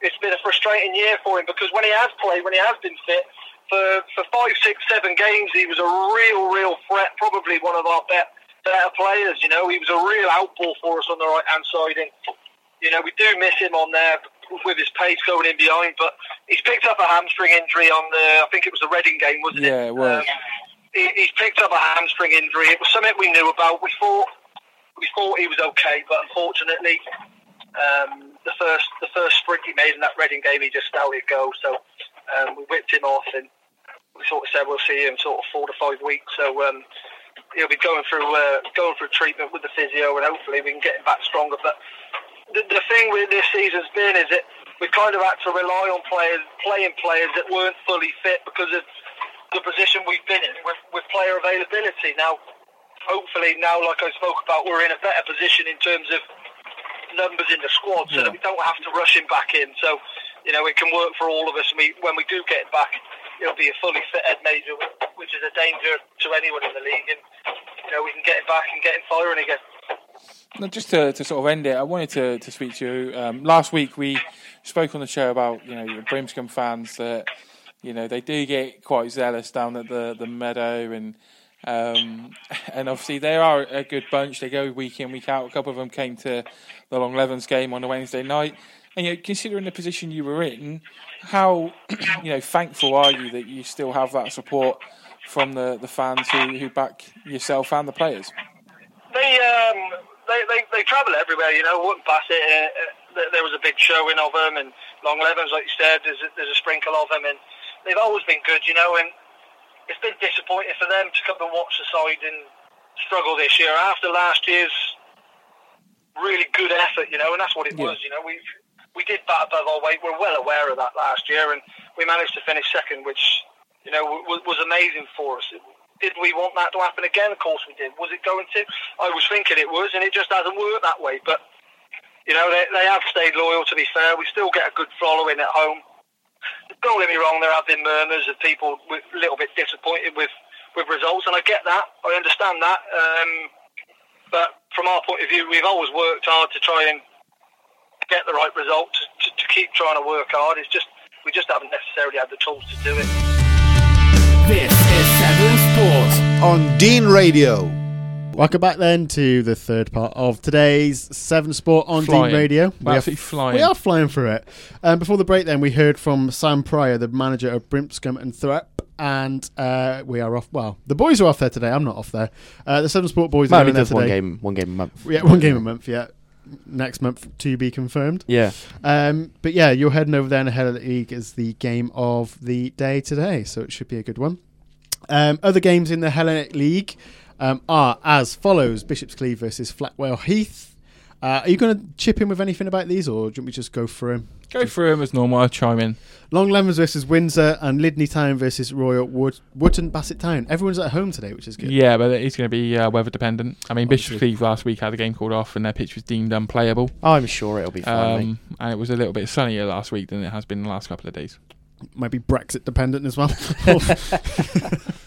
it's been a frustrating year for him because when he has played, when he has been fit for for five, six, seven games, he was a real, real threat. Probably one of our better, better players. You know, he was a real outball for us on the right hand side, and you know we do miss him on there with his pace going in behind. But he's picked up a hamstring injury on the, I think it was the Reading game, wasn't yeah, it? Yeah, it was. Um, he, he's picked up a hamstring injury. It was something we knew about. We thought we thought he was okay, but unfortunately, um, the first the first sprint he made in that Reading game, he just let it go. So um, we whipped him off, and we sort of said we'll see him sort of four to five weeks. So um, he'll be going through uh, going through treatment with the physio, and hopefully we can get him back stronger. But the, the thing with this season's been is that we've kind of had to rely on players playing players that weren't fully fit because of the position we've been in with, with player availability. Now hopefully now, like I spoke about, we're in a better position in terms of numbers in the squad, so Yeah. that we don't have to rush him back in. So, you know, it can work for all of us. And we, when we do get him back, it'll be a fully fit Ed Major, which is a danger to anyone in the league. And you know, we can get him back and get him firing again. No, just to, to sort of end it, I wanted to, to speak to you. Um, last week we spoke on the show about you know the Brimscombe fans that you know they do get quite zealous down at the the meadow and um, and obviously they are a good bunch. They go week in week out. A couple of them came to the Long Levens game on a Wednesday night. And you know, considering the position you were in, how you know thankful are you that you still have that support from the, the fans who, who back yourself and the players? They um, they, they they travel everywhere. You know, wouldn't pass it. Uh, uh, there- was a big showing of them, and Long Levens, like you said, there's a, there's a sprinkle of them, and they've always been good. You know, and it's been disappointing for them to come and watch the side and struggle this year after last year's really good effort. You know, and that's what it Yeah. was. You know, we we did bat above our weight. We're well aware of that last year, and we managed to finish second, which you know was, was amazing for us. Did we want that to happen again? Of course we did. Was it going to? I was thinking it was, and it just hasn't worked that way. But you know, they, they have stayed loyal. To be fair, we still get a good following at home. Don't get me wrong. There have been murmurs of people with, a little bit disappointed with with results, and I get that. I understand that. Um, but from our point of view, we've always worked hard to try and get the right result. To, to, keep trying to work hard. It's just we just haven't necessarily had the tools to do it. This is Severn Sports on Dean Radio. Welcome back then to the third part of today's Severn Sport on. Dean Radio. We're absolutely flying. We are flying through it. Um, before the break, then we heard from Sam Prior, the manager of Brimscombe and Thrupp, and uh, we are off. Well, the boys are off there today. I'm not off there. Uh, the Severn Sport boys No, are only does one game, one game a month. Yeah, one game a month. Yeah, next month to be confirmed. Yeah, Um, but yeah, you're heading over there, and ahead of the Hellenic League is the game of the day today, so it should be a good one. Um, other games in the Hellenic League um, are as follows: Bishop's Cleeve versus Flackwell Heath. Uh, are you going to chip in with anything about these, or do we just go through them? Go through them as normal. I'll chime in. Long Levens versus Windsor and Lydney Town versus Royal Wood Wootton Bassett Town. Everyone's at home today, which is good. Yeah, but it's going to be uh, weather dependent. I mean, Bishop Obviously. Cleeve last week had a game called off, and their pitch was deemed unplayable. I'm sure it'll be fine. Um, and it was a little bit sunnier last week than it has been the last couple of days. might be Brexit dependent as well.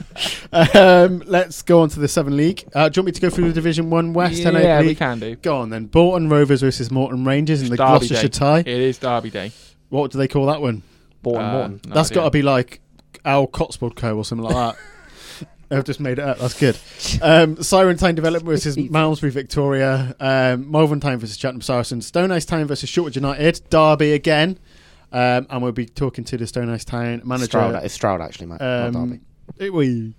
um, let's go on to the Seven League. Uh, do you want me to go through the Division One West yeah, Hellenic we can do. Go on then. Bourton Rovers versus Moreton Rangers in the Derby Gloucestershire day. tie. It is Derby Day. What do they call that one? Born Uh, Morton. no That's idea. got to be like Al Cotswold Co. or something like that. I've just made it up. That's good. Um, Siren Time Development versus Malmesbury Victoria. Um, Malvern Town versus Cheltenham Saracens. Stonehouse Town versus Shortwood United. Derby again. Um, and we'll be talking to the Stonehouse Town manager. Stroud, it's Stroud actually, mate. not Derby. Um, it- we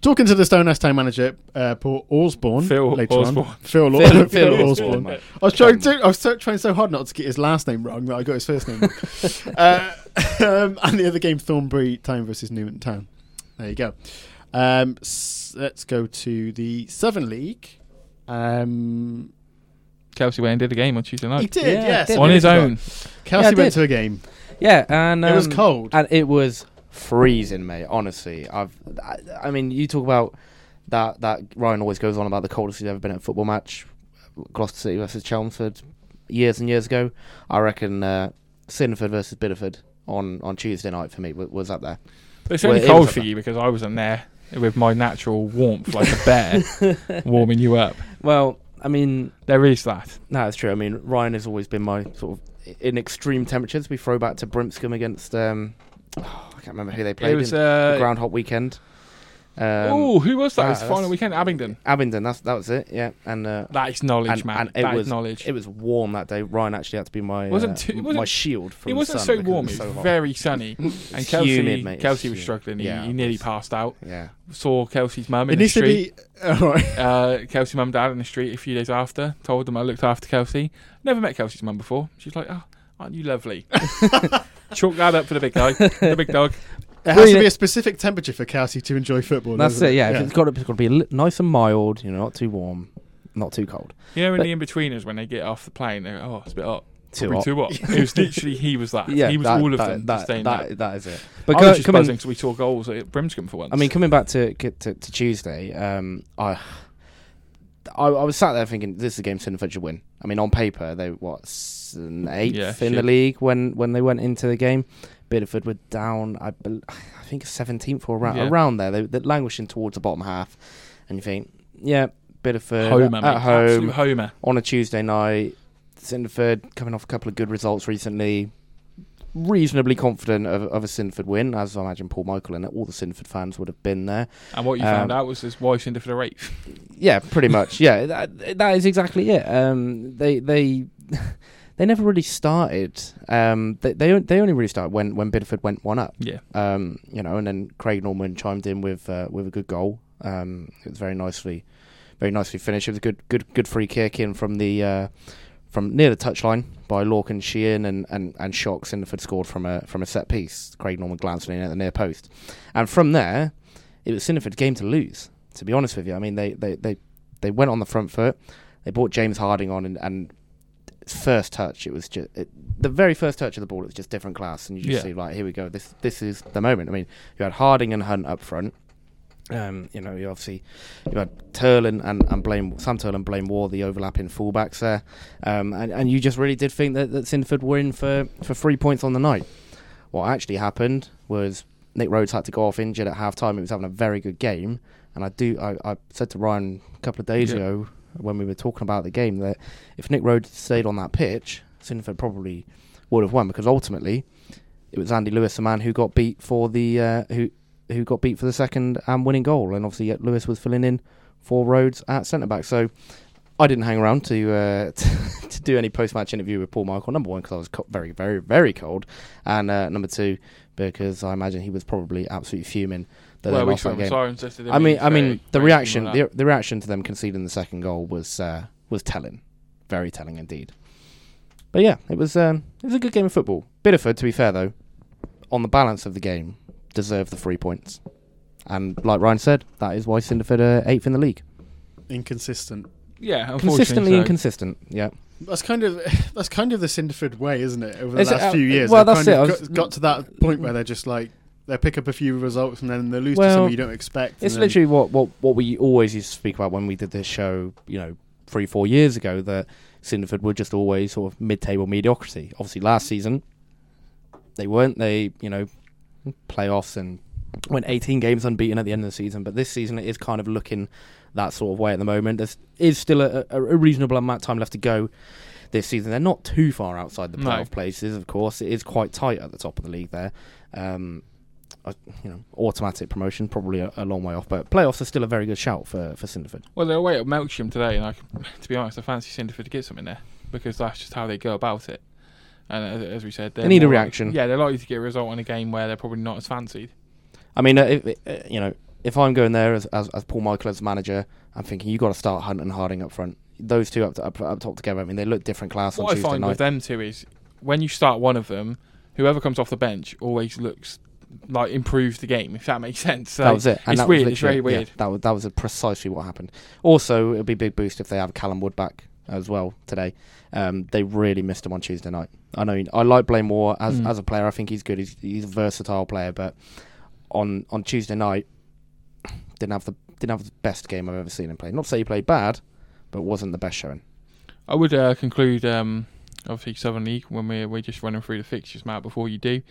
talking to the Stonehouse Town manager, uh, Paul Orsborn. Phil later Orsborn. on. Phil, Phil- Phil, Phil Orsborn. Orsborn, mate. I was trying to. I was so, trying so hard not to get his last name wrong that I got his first name. wrong. uh, um, and the other game, Thornbury Town versus Newent Town. There you go. Um, s- let's go to the Southern League. Um, Kelsey went and did a game on Tuesday night. he night did, Yeah, yes. did. on his own. Kelsey Yeah, I went did. to a game. Yeah, and It was um, cold. and it was freezing, mate. Honestly, I've. I, I mean, you talk about that. That Ryan always goes on about the coldest he's ever been at a football match. Gloucester City versus Chelmsford, years and years ago. I reckon uh, Cinderford versus Bideford on on Tuesday night for me was, was up there. But it's only it cold was for you because I wasn't there with my natural warmth like a bear warming you up. Well, I mean, There is that. No, it's true. I mean, Ryan has always been my sort of in extreme temperatures. We throw back to Brimscombe against um, can't remember who they played It was in uh, the Groundhog Weekend. Um, oh, who was that? It was the final that's- weekend, Abingdon. Abingdon. That's that was it. Yeah, and uh, That is knowledge, and, man. and it that is was knowledge. it was warm that day. Ryan actually had to be my Wasn't uh, too- it my wasn't- shield from it wasn't sun so because warm. It It was was so hot. very sunny, and Kelsey, Humid, mate. Kelsey was Humid. struggling. He, Yeah, he it nearly was- passed out. Yeah, Saw Kelsey's mum It in the needs to street. be. All right. uh, Kelsey mum and dad in the street a few days after. Told them I looked after Kelsey. Never met Kelsey's mum before. She's like, "Oh, aren't you lovely?" Chalk that up for the big guy, the big dog. It has to be a specific temperature for Kelsey to enjoy football. that's doesn't it. Yeah, If it's got to, it's got to be a li- nice and mild. You know, not too warm, not too cold. You know, in But- the in betweeners when they get off the plane, they go, "Oh, it's a bit hot." Too Probably hot. too hot. it was literally he was that. Yeah, he was that- all of that- them. That, saying that- that. that is it. But But I co- was just coming- buzzing because we saw goals at Brimscombe for once. I mean, coming back to to, to, to Tuesday, um, I I, I was sat there thinking this is a game Cinderford should win. I mean, on paper they what s- an eighth Yeah, in the league when when they went into the game. Bideford were down, I, I think seventeenth or around Yeah. around there. They, they're languishing towards the bottom half, and you think, yeah, Bideford Homer, at home homer. on a Tuesday night. Cinderford coming off a couple of good results recently. Reasonably confident of, of a Cinderford win, as I imagine Paul Michael and all the Cinderford fans would have been there. And what you Um, found out was this why Cinderford for the eighth. Yeah, pretty much. yeah, that, that is exactly it. Um, they they they never really started. Um, they they, they only really started when when Bideford went one up. Yeah. Um, you know, and then Craig Norman chimed in with uh, with a good goal. Um, it was very nicely, very nicely finished. It was a good good good free kick in from the uh, from near the touchline by Lorcan Sheehan and and and Shock Cinderford scored from a from a set piece. Craig Norman glancing in at the near post, and from there, it was Cinderford's game to lose. To be honest with you, I mean they they they, they went on the front foot. They brought James Harding on, and, and first touch, it was just it, the very first touch of the ball. It was just different class, and you just Yeah. see like, here we go. This this is the moment. I mean, you had Harding and Hunt up front. Um, you know, you obviously you had Turlin and, and Blaine Sam Turlin, Blame War, the overlapping fullbacks there, um, and and you just really did think that that Cinderford were in for for three points on the night. What actually happened was Nick Rhodes had to go off injured at half time. He was having a very good game, and I do I, I said to Ryan a couple of days Yeah. ago when we were talking about the game that if Nick Rhodes stayed on that pitch, Cinderford probably would have won because ultimately it was Andy Lewis, the man who got beat for the uh, who who got beat for the second and winning goal, and obviously Lewis was filling in for Rhodes at centre back. So I didn't hang around to uh, to, to do any post match interview with Paul Michael. Number one because I was co- very very very cold, and uh, number two because I imagine he was probably absolutely fuming that well, they we lost saw that the game. sirens yesterday, didn't I mean, I mean, the reaction, similar to the, the reaction to them conceding the second goal was uh, was telling, very telling indeed. But yeah, it was um, it was a good game of football. Bideford, to be fair though, on the balance of the game, deserved the three points, and like Ryan said, that is why Cinderford are eighth in the league. Inconsistent. yeah, Consistently so. inconsistent. Yeah, That's kind of that's kind of the Cinderford way, isn't it? Over the Is it, last uh, few years, well, they've that's kind it, of got, got to that point where they're just like they pick up a few results and then they lose to Well, someone you don't expect. It's then- literally what, what, what we always used to speak about when we did this show, you know, three, four years ago, that Cinderford were just always sort of mid table mediocrity. Obviously, last season, they weren't. They, you know, playoffs and went 18 games unbeaten at the end of the season. But this season, it is kind of looking that sort of way at the moment. There is still a, a, a reasonable amount of time left to go this season. They're not too far outside the No. playoff places, of course. It is quite tight at the top of the league there. Um, You know, automatic promotion probably a, a long way off, but playoffs are still a very good shout for for Cinderford. Well, they're away at Melksham today, and I, to be honest, I fancy Cinderford to get something there because that's just how they go about it. And as, as we said, they're need a more like- reaction. yeah, they're likely to get a result in a game where they're probably not as fancied. I mean, uh, if, uh, you know, if I'm going there as, as as Paul Michael as manager, I'm thinking you've got to start Hunt and Harding up front. Those two up to, up, up top together. I mean, they look different class What on I Tuesday find night. with them two is when you start one of them, whoever comes off the bench always looks like improve the game. If that makes sense. So that was it. And it's that was weird. It's very yeah, weird. that was that was precisely what happened. Also, it'll be a big boost if they have Callum Wood back as well today. Um, they really missed him on Tuesday night. I know I like Blaine Moore as Mm. as a player. I think he's good. He's, he's a versatile player, but on on Tuesday night didn't have the didn't have the best game I've ever seen him play. Not to say he played bad, but wasn't the best showing. I would uh, conclude, um, obviously, Southern League when we're, we're just running through the fixtures, Matt, before you do.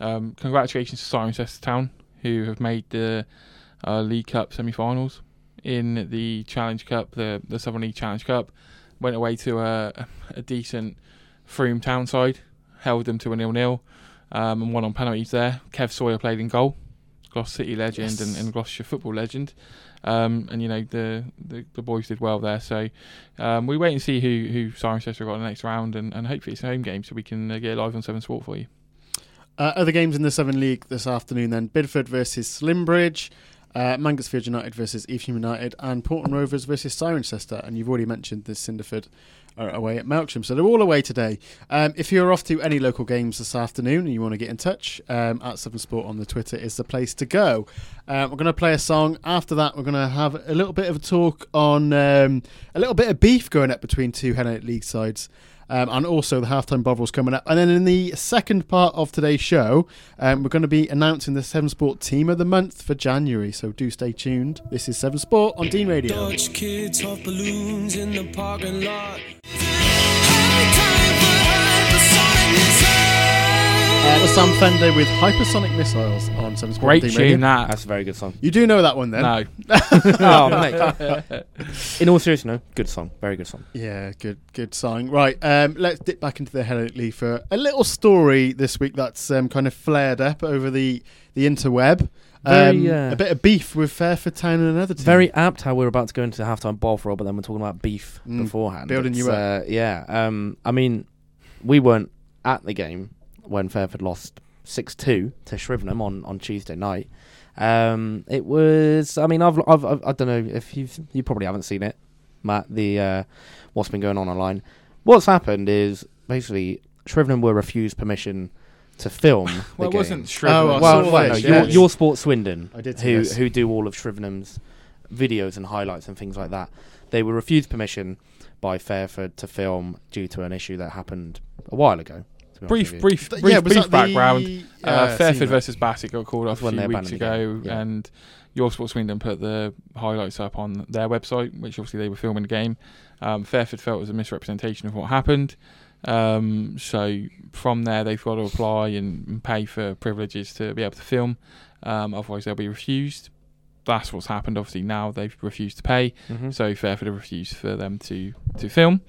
Um, congratulations to Cirencester Town, who have made the uh, League Cup semi finals in the Challenge Cup, the, the Southern League Challenge Cup. Went away to a, a decent Frome Town side, held them to a nil nil, um, and won on penalties there. Kev Sawyer played in goal, Gloucester City legend and, Yes. and Gloucestershire football legend. Um, and you know the, the the boys did well there, so um, we wait and see who who Cirencester got in the next round, and, and hopefully it's a home game so we can uh, get live on Severn Sport for you. Uh, other games in the Seven League this afternoon then. Bidford versus Slimbridge, uh, Mangotsfield United versus Evesham United, and Paulton Rovers versus Cirencester. And you've already mentioned the Cinderford away at Melksham, so they're all away today. Um, if you're off to any local games this afternoon and you want to get in touch, um, at Severn Sport on the Twitter is the place to go. Uh, we're going to play a song. After that, we're going to have a little bit of a talk on um, a little bit of beef going up between two Hellenic League sides. Um, and also the halftime Bovrils coming up. And then in the second part of today's show, um, we're going to be announcing the Severn Sport Team of the Month for January. So do stay tuned. This is Severn Sport on Dean Radio. Dutch kids off balloons in the parking lot. Uh, was Sam Fender with Hypersonic Missiles on Severn Sport Great on Radio. tune that. That's a very good song. You do know that one then? No, oh, mate. In all seriousness, no, good song. Very good song. Yeah, good, good song. Right, um, let's dip back into the Hellenic League for a little story this week that's um, kind of flared up over the the interweb. Um, Very, uh, a bit of beef with Fairford Town and another team. Very apt how we're about to go into the halftime ball for, but then we're talking about beef Mm, beforehand. building you It's, Uh, yeah. Um, I mean, we weren't at the game when Fairford lost six two to Shrivenham on, on Tuesday night. Um, it was. I mean, I've, I've, I've I don't know if you you probably haven't seen it, Matt. The uh, what's been going on online. What's happened is basically Shrivenham were refused permission to film. well, it wasn't Oh, Shrivenham. I Well, well, no, your, your Sport Swindon, I did who this. who do all of Shrivenham's videos and highlights and things like that. They were refused permission by Fairford to film due to an issue that happened a while ago. To be brief, brief, Th- brief, yeah, brief background. The, Uh, Yeah, Fairford that. versus Bassett got called off a few weeks ago, yeah. and Your Sports Swindon put the highlights up on their website, which obviously they were filming the game. Um, Fairford felt it was a misrepresentation of what happened. Um, so from there, they've got to apply and, and pay for privileges to be able to film. Um, otherwise, they'll be refused. That's what's happened. Obviously, now they've refused to pay. Mhm. So Fairford have refused for them to, to film.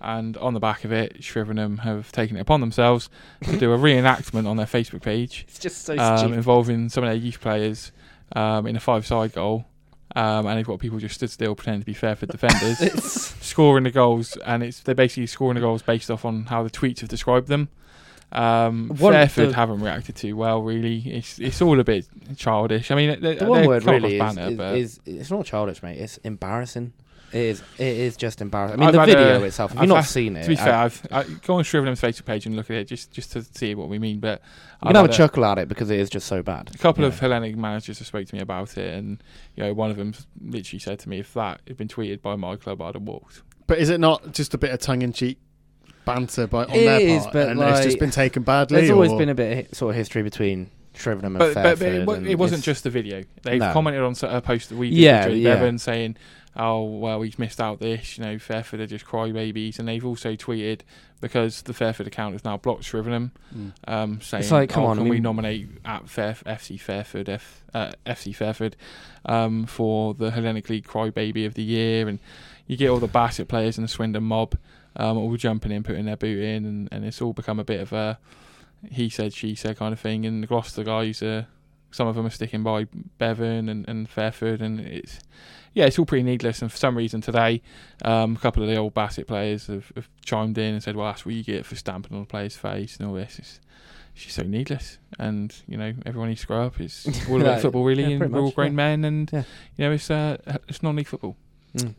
And on the back of it, Shrivenham have taken it upon themselves to do a reenactment on their Facebook page it's just so um, involving some of their youth players um, in a five-side goal. Um, and they've got people just stood still pretending to be Fairford defenders, It's- scoring the goals, and it's they're basically scoring the goals based off on how the tweets have described them. Um, One- Fairford the- haven't reacted too well, really. It's it's all a bit childish. I mean, the one word really is, banner, is, but is it's not childish, mate. It's embarrassing. It is. It is just embarrassing. I mean, I've the video a- itself. If I've you've not had- seen it, to be I- fair, I've I, go on Shrivenham's Facebook page and look at it just just to see what we mean. But you I've can have a had chuckle at it because it is just so bad. A couple of Hellenic managers have spoke to me about it, and you know, one of them literally said to me, "If that had been tweeted by my club, I'd have walked." But is it not just a bit of tongue in cheek banter by on It their is, part, but, and it's just been taken badly? There's always or- been a bit of sort of history between Shrivenham and But, but, but it, wa- it wasn't just the video. They've No. commented on a post that we did Yeah, with Jay yeah. Bevan saying, "Oh well, we've missed out this." You know, Fairford are just crybabies, and they've also tweeted because the Fairford account is now blocked Shrivenham, Mm. um, saying, like, come oh, on, I can we nominate at Fair, FC Fairford, F, uh, FC Fairford, um, for the Hellenic League Crybaby of the Year, and you get all the Bassett players and the Swindon mob um, all jumping in, putting their boot in, and, and it's all become a bit of a he said, she said kind of thing. And the Gloucester guys, uh, some of them are sticking by Bevan and, and Fairford, and it's yeah, it's all pretty needless. And for some reason today, um, a couple of the old Bassett players have, have chimed in and said, "Well, that's what you get for stamping on a player's face and all this." It's, it's just so needless, and you know everyone needs to grow up. It's all about Yeah, football, really, yeah, and we're all grown yeah. men, and Yeah. you know it's uh, it's non-league football. Mm.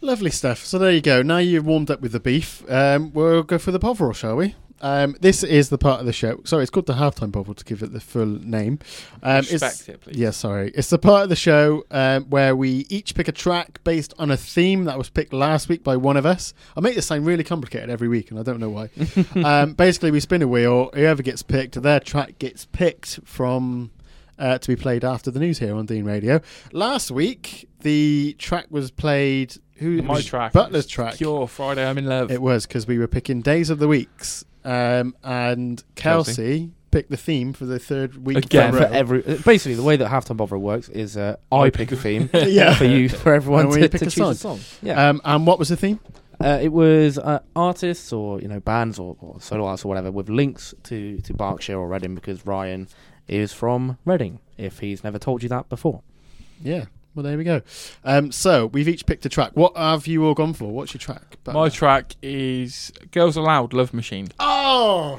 Lovely stuff. So there you go. Now you've warmed up with the beef. Um, we'll go for the Bovril, shall we? Um, this is the part of the show. Sorry, it's called the halftime bubble to give it the full name. Um, Respect it, please. Yeah, sorry. It's the part of the show um, where we each pick a track based on a theme that was picked last week by one of us. I make this sound really complicated every week, and I don't know why. um, basically, we spin a wheel. Whoever gets picked, their track gets picked from uh, to be played after the news here on Dean Radio. Last week, the track was played. Who My was track, Butler's track. Cure Friday. I'm in love. It was because we were picking days of the weeks, um, and Kelsey, Kelsey. picked the theme for the third week Again, for every basically the way that halftime bother works is uh, I pick a theme Yeah. for you for everyone And we to, pick to a choose song. a song. Yeah, Um, and what was the theme? uh, it was uh, artists or you know bands or, or solo artists or whatever with links to to Berkshire or Reading because Ryan is from Reading. If he's never told you that before, Yeah. Well, there we go. Um, so we've each picked a track. What have you all gone for? What's your track? My track is Girls Aloud Love Machine oh,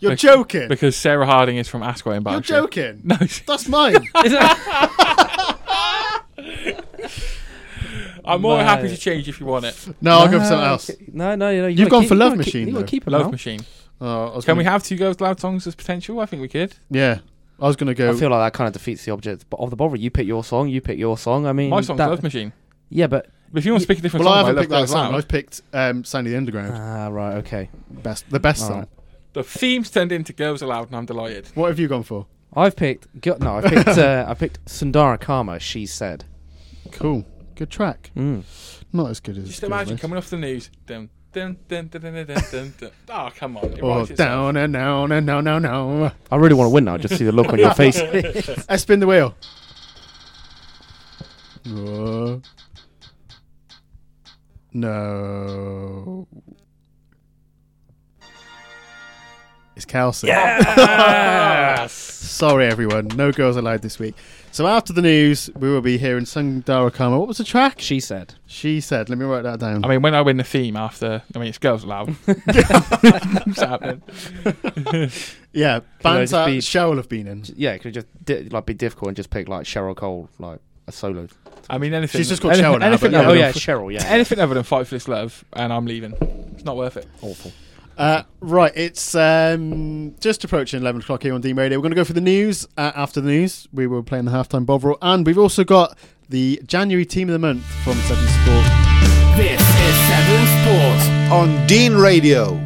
you're Bec- joking. because Sarah Harding is from Ascot in you're Berkshire. joking. No, That's mine. I'm more No. happy to change if you want it. No, I'll go for something else. No, no, no. You You've gotta gone keep- for you Love gotta keep- Machine, You gotta though. keep it Love now. Machine. Oh, I was Can gonna, we have two Girls Aloud songs as potential? I think we could. Yeah, I was going to go. I feel like that kind of defeats the object of the bother. You pick your song. You pick your song. I mean, My song's that- Love Machine. Yeah, but But if you want to pick a different Well, I haven't Love picked that song. Loud. I've picked um, Sound of the Underground. Ah, right, okay. Best, the best All song. right. The theme's turned into Girls Aloud, and I'm delighted. What have you gone for? I've picked. gu- No, I picked. uh, I picked Sundara Karma. She said. Cool, good track. Mm. Not as good as. Just imagine Aloud. coming off the news. Dun, dun, dun, dun, dun, dun, dun, dun, dun. Oh, come on. It Oh, writes itself. down and down and down, down, down. I really want to win now. Just see the look on your face. I spin the wheel. Oh. No. It's Kelsey. Yes! Sorry, everyone. No girls allowed this week. So after the news, we will be hearing Sundara Karma. What was the track? she said. She said. Let me write that down. I mean, when I win the theme after, I mean, it's Girls Aloud. What's happening? yeah, I bands just that be- Cheryl have been in. Yeah, it could just di- like be difficult and just pick like Cheryl Cole, like a solo. I mean, anything. She's just called anything, Cheryl now, anything but yeah. other oh than yeah, f- Cheryl. Yeah, anything other than Fight for This Love, and I'm leaving. It's not worth it. awful. Uh, right, it's um, just approaching 11 o'clock here on Dean Radio. We're going to go for the news. Uh, after the news, we will play in the halftime Bovril. And we've also got the January Team of the Month from Severn Sport. This is Severn Sport. on Dean Radio.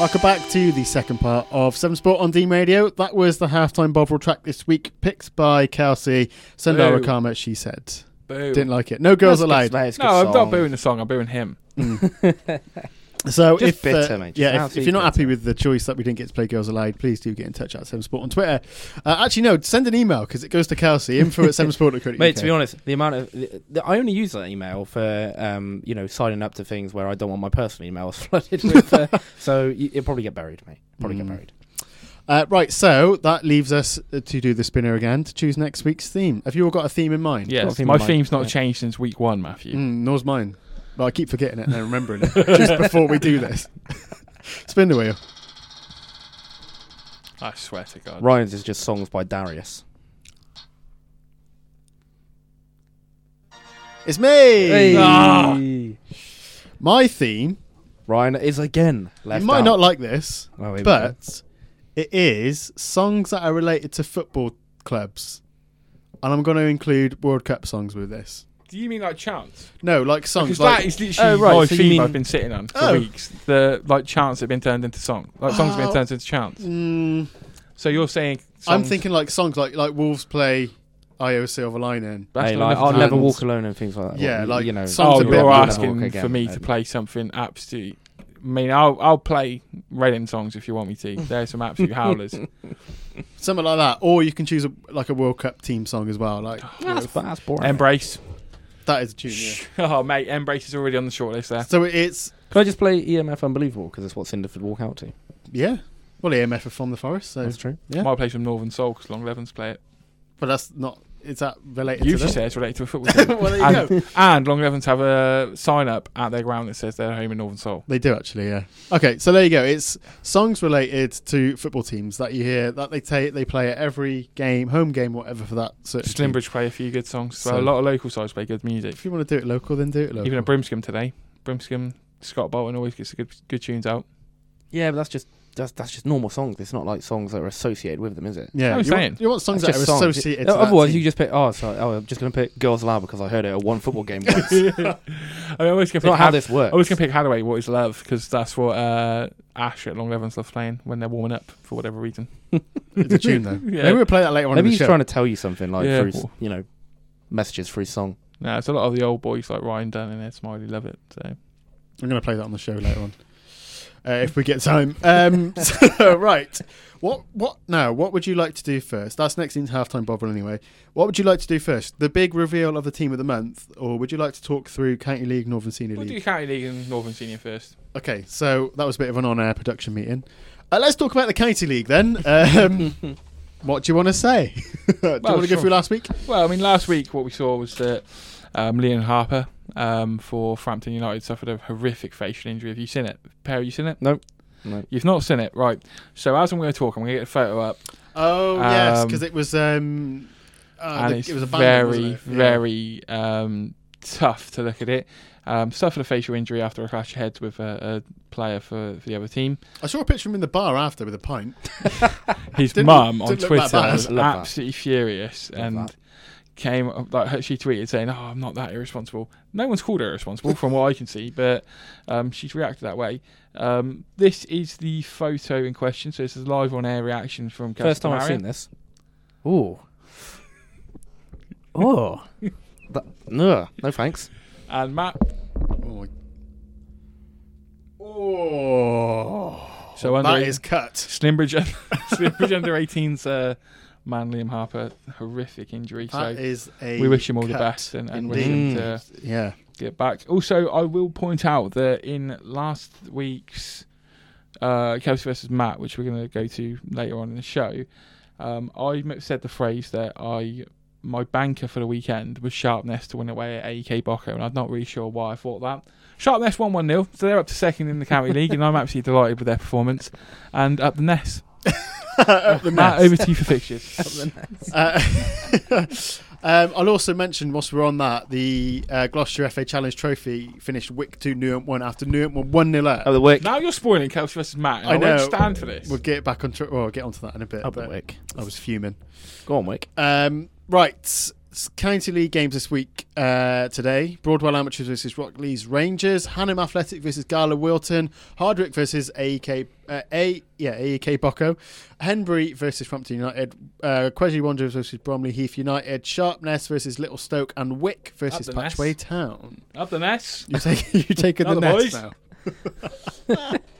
Welcome back to the second part of Severn Sport on Dean Radio. That was the halftime Bovril track this week, picked by Kelsey. Sundara Boo. Karma, she said. Boo. Didn't like it. No girls allowed. It's a good no, I'm not booing the song. I'm booing him. Mm. So Just if bitter, uh, mate. Just yeah, if, if you're not happy with the choice that we didn't get to play Girls Allowed, please do get in touch at Severn Sport on Twitter. Uh, actually, no, send an email because it goes to Kelsey info at Severn Sport. Mate, to be honest, the amount of the, the, I only use that email for um, you know signing up to things where I don't want my personal emails flooded with. Uh, so you, it'll probably get buried, mate. Probably Mm. get buried. Uh, right, so that leaves us uh, to do the spinner again to choose next week's theme. Have you all got a theme in mind? Yes, theme my mind, theme's not yeah. changed since week one, Matthew. Mm, nor's mine. But I keep forgetting it and then remembering it just before we do this. Spin the wheel. I swear to God. Ryan's is just songs by Darius. It's me. Ah. My theme. Ryan is again left you might out. not like this, Oh, here we go. but it is songs that are related to football clubs, and I'm going to include World Cup songs with this. Do you mean like chants? No, like songs Because like that is literally Oh, right, my so you theme mean- I've been sitting on for Oh. weeks. The like chants have been turned into song. Like songs have Oh. been turned into chants. Mm, So you're saying I'm songs- thinking like songs like like Wolves play "Io Silver Lining." That's Hey, not like, enough I'll time. never walk alone and things like that. Yeah, Well, like you know, songs Oh, a bit- you're Never Walk asking Again, for me to play something absolute. I mean, I'll I'll play Reading songs if you want me to. There's some absolute howlers. Something like that, or you can choose a, like a World Cup team song as well. Like That's, that's boring. Embrace. That is a tune. Yeah. Oh mate, Embrace is already on the shortlist there. So it's Can I just play EMF Unbelievable because it's what Cinderford walk out to? yeah. Well, EMF are from the forest, so That's true. yeah. Might play some Northern Soul because Long Levens play it. but that's not. Is that related You to just say it's related to a football team. well, there you and, go. and Long Levens have a sign up at their ground that says they're home in Northern Soul. They do actually, yeah. Okay, so there you go. It's songs related to football teams that you hear that they take they play at every game, home game, whatever for that certain team. Slimbridge play a few good songs. So, So- a lot of local sides play good music. If you want to do it local, then do it local. Even at Brimscombe today. Brimscombe, Scott Bolton always gets good good tunes out. Yeah, but that's just that's that's just normal songs. It's not like songs that are associated with them, is it? yeah, I'm you want, saying. you want songs That's that are just songs. associated. To that Otherwise, team. you just pick. Oh, sorry. Oh, I'm just gonna pick Girls Aloud because I heard it at one football game once. it's I always can pick not how Had- this works. I always can pick Haddaway, What Is Love, because that's what uh, Ash at Long Levens loves playing when they're warming up for whatever reason. it's a tune though. Yeah. Maybe we'll play that later on. Maybe in the he's show. trying to tell you something like Yeah. through, s- you know, messages through song. No, it's a lot of the old boys like Ryan Dunn and Ed Smiley love it. So I'm going to play that on the show later on. Uh, if we get time. Um, so, right. What what now? What would you like to do first? That's next into halftime Bovril anyway. What would you like to do first? The big reveal of the team of the month, or would you like to talk through County League, Northern Senior League? we'll do County League and Northern Senior first. Okay, so that was a bit of an on-air production meeting. Uh, let's talk about the County League then. Um, what do you want to say? do you want to go through last week? Well, I mean, last week what we saw was that um, Leon Harper um, for Frampton United suffered a horrific facial injury. Have you seen it? Pair, have you seen it? No. No. You've not seen it, right? So as I'm going to talk, I'm going to get a photo up, Oh yes, Um, because it was um, uh, and the- it's it was abandoned, very, it? Yeah. very um, tough to look at it. Um, suffered a facial injury after a clash of heads with a, a player for, for the other team. I saw a picture of him in the bar after with a pint. His mum on didn't look that Twitter was absolutely furious and that. Came like she tweeted saying, "Oh, I'm not that irresponsible." No one's called her irresponsible from what I can see, but um, she's reacted that way. Um, this is the photo in question, so this is live on air reaction from Kelsey First time I've seen this. Ooh. Oh. That, no, no thanks. And Matt, Oh. oh. so under that is cut. Slimbridge, Slimbridge under 18's uh, man Liam Harper, horrific injury. That so is a we wish him all the best and, and wish him to Yeah. get back. Also, I will point out that in last week's uh, Kelsey versus Matt, which we're going to go to later on in the show, um, I said the phrase that I my banker for the weekend was Sharpness to win away at AEK Boco, and I'm not really sure why I thought that. Sharpness won 1 0, so they're up to second in the County League, and I'm absolutely delighted with their performance. And up the Ness. Up the Matt, over to you for fixtures. Uh, um, I'll also mention, whilst we're on that, the uh, Gloucester FA Challenge Trophy finished Wick 2 Newham 1 after Newham won 1 0 up. Oh, the wick. now you're spoiling Kelsey versus Matt, and I, I won't know. stand for this. We'll get back on. Tr- well, I'll get onto that in a bit. Up the but wick. I was fuming. Go on, wick. Um, right. County League games this week uh, today. Broadwell Amateurs versus Rockleaze Rangers. Hanham Athletic versus Gala Wilton. Hardwick versus AEK. Uh, A yeah AEK Boco. Henbury versus Frampton United. Uh, Wanderers versus Bromley Heath United. Sharpness versus Little Stoke and Wick versus the. Patchway Town. Up the Ness. You take you taking the nets boys. now.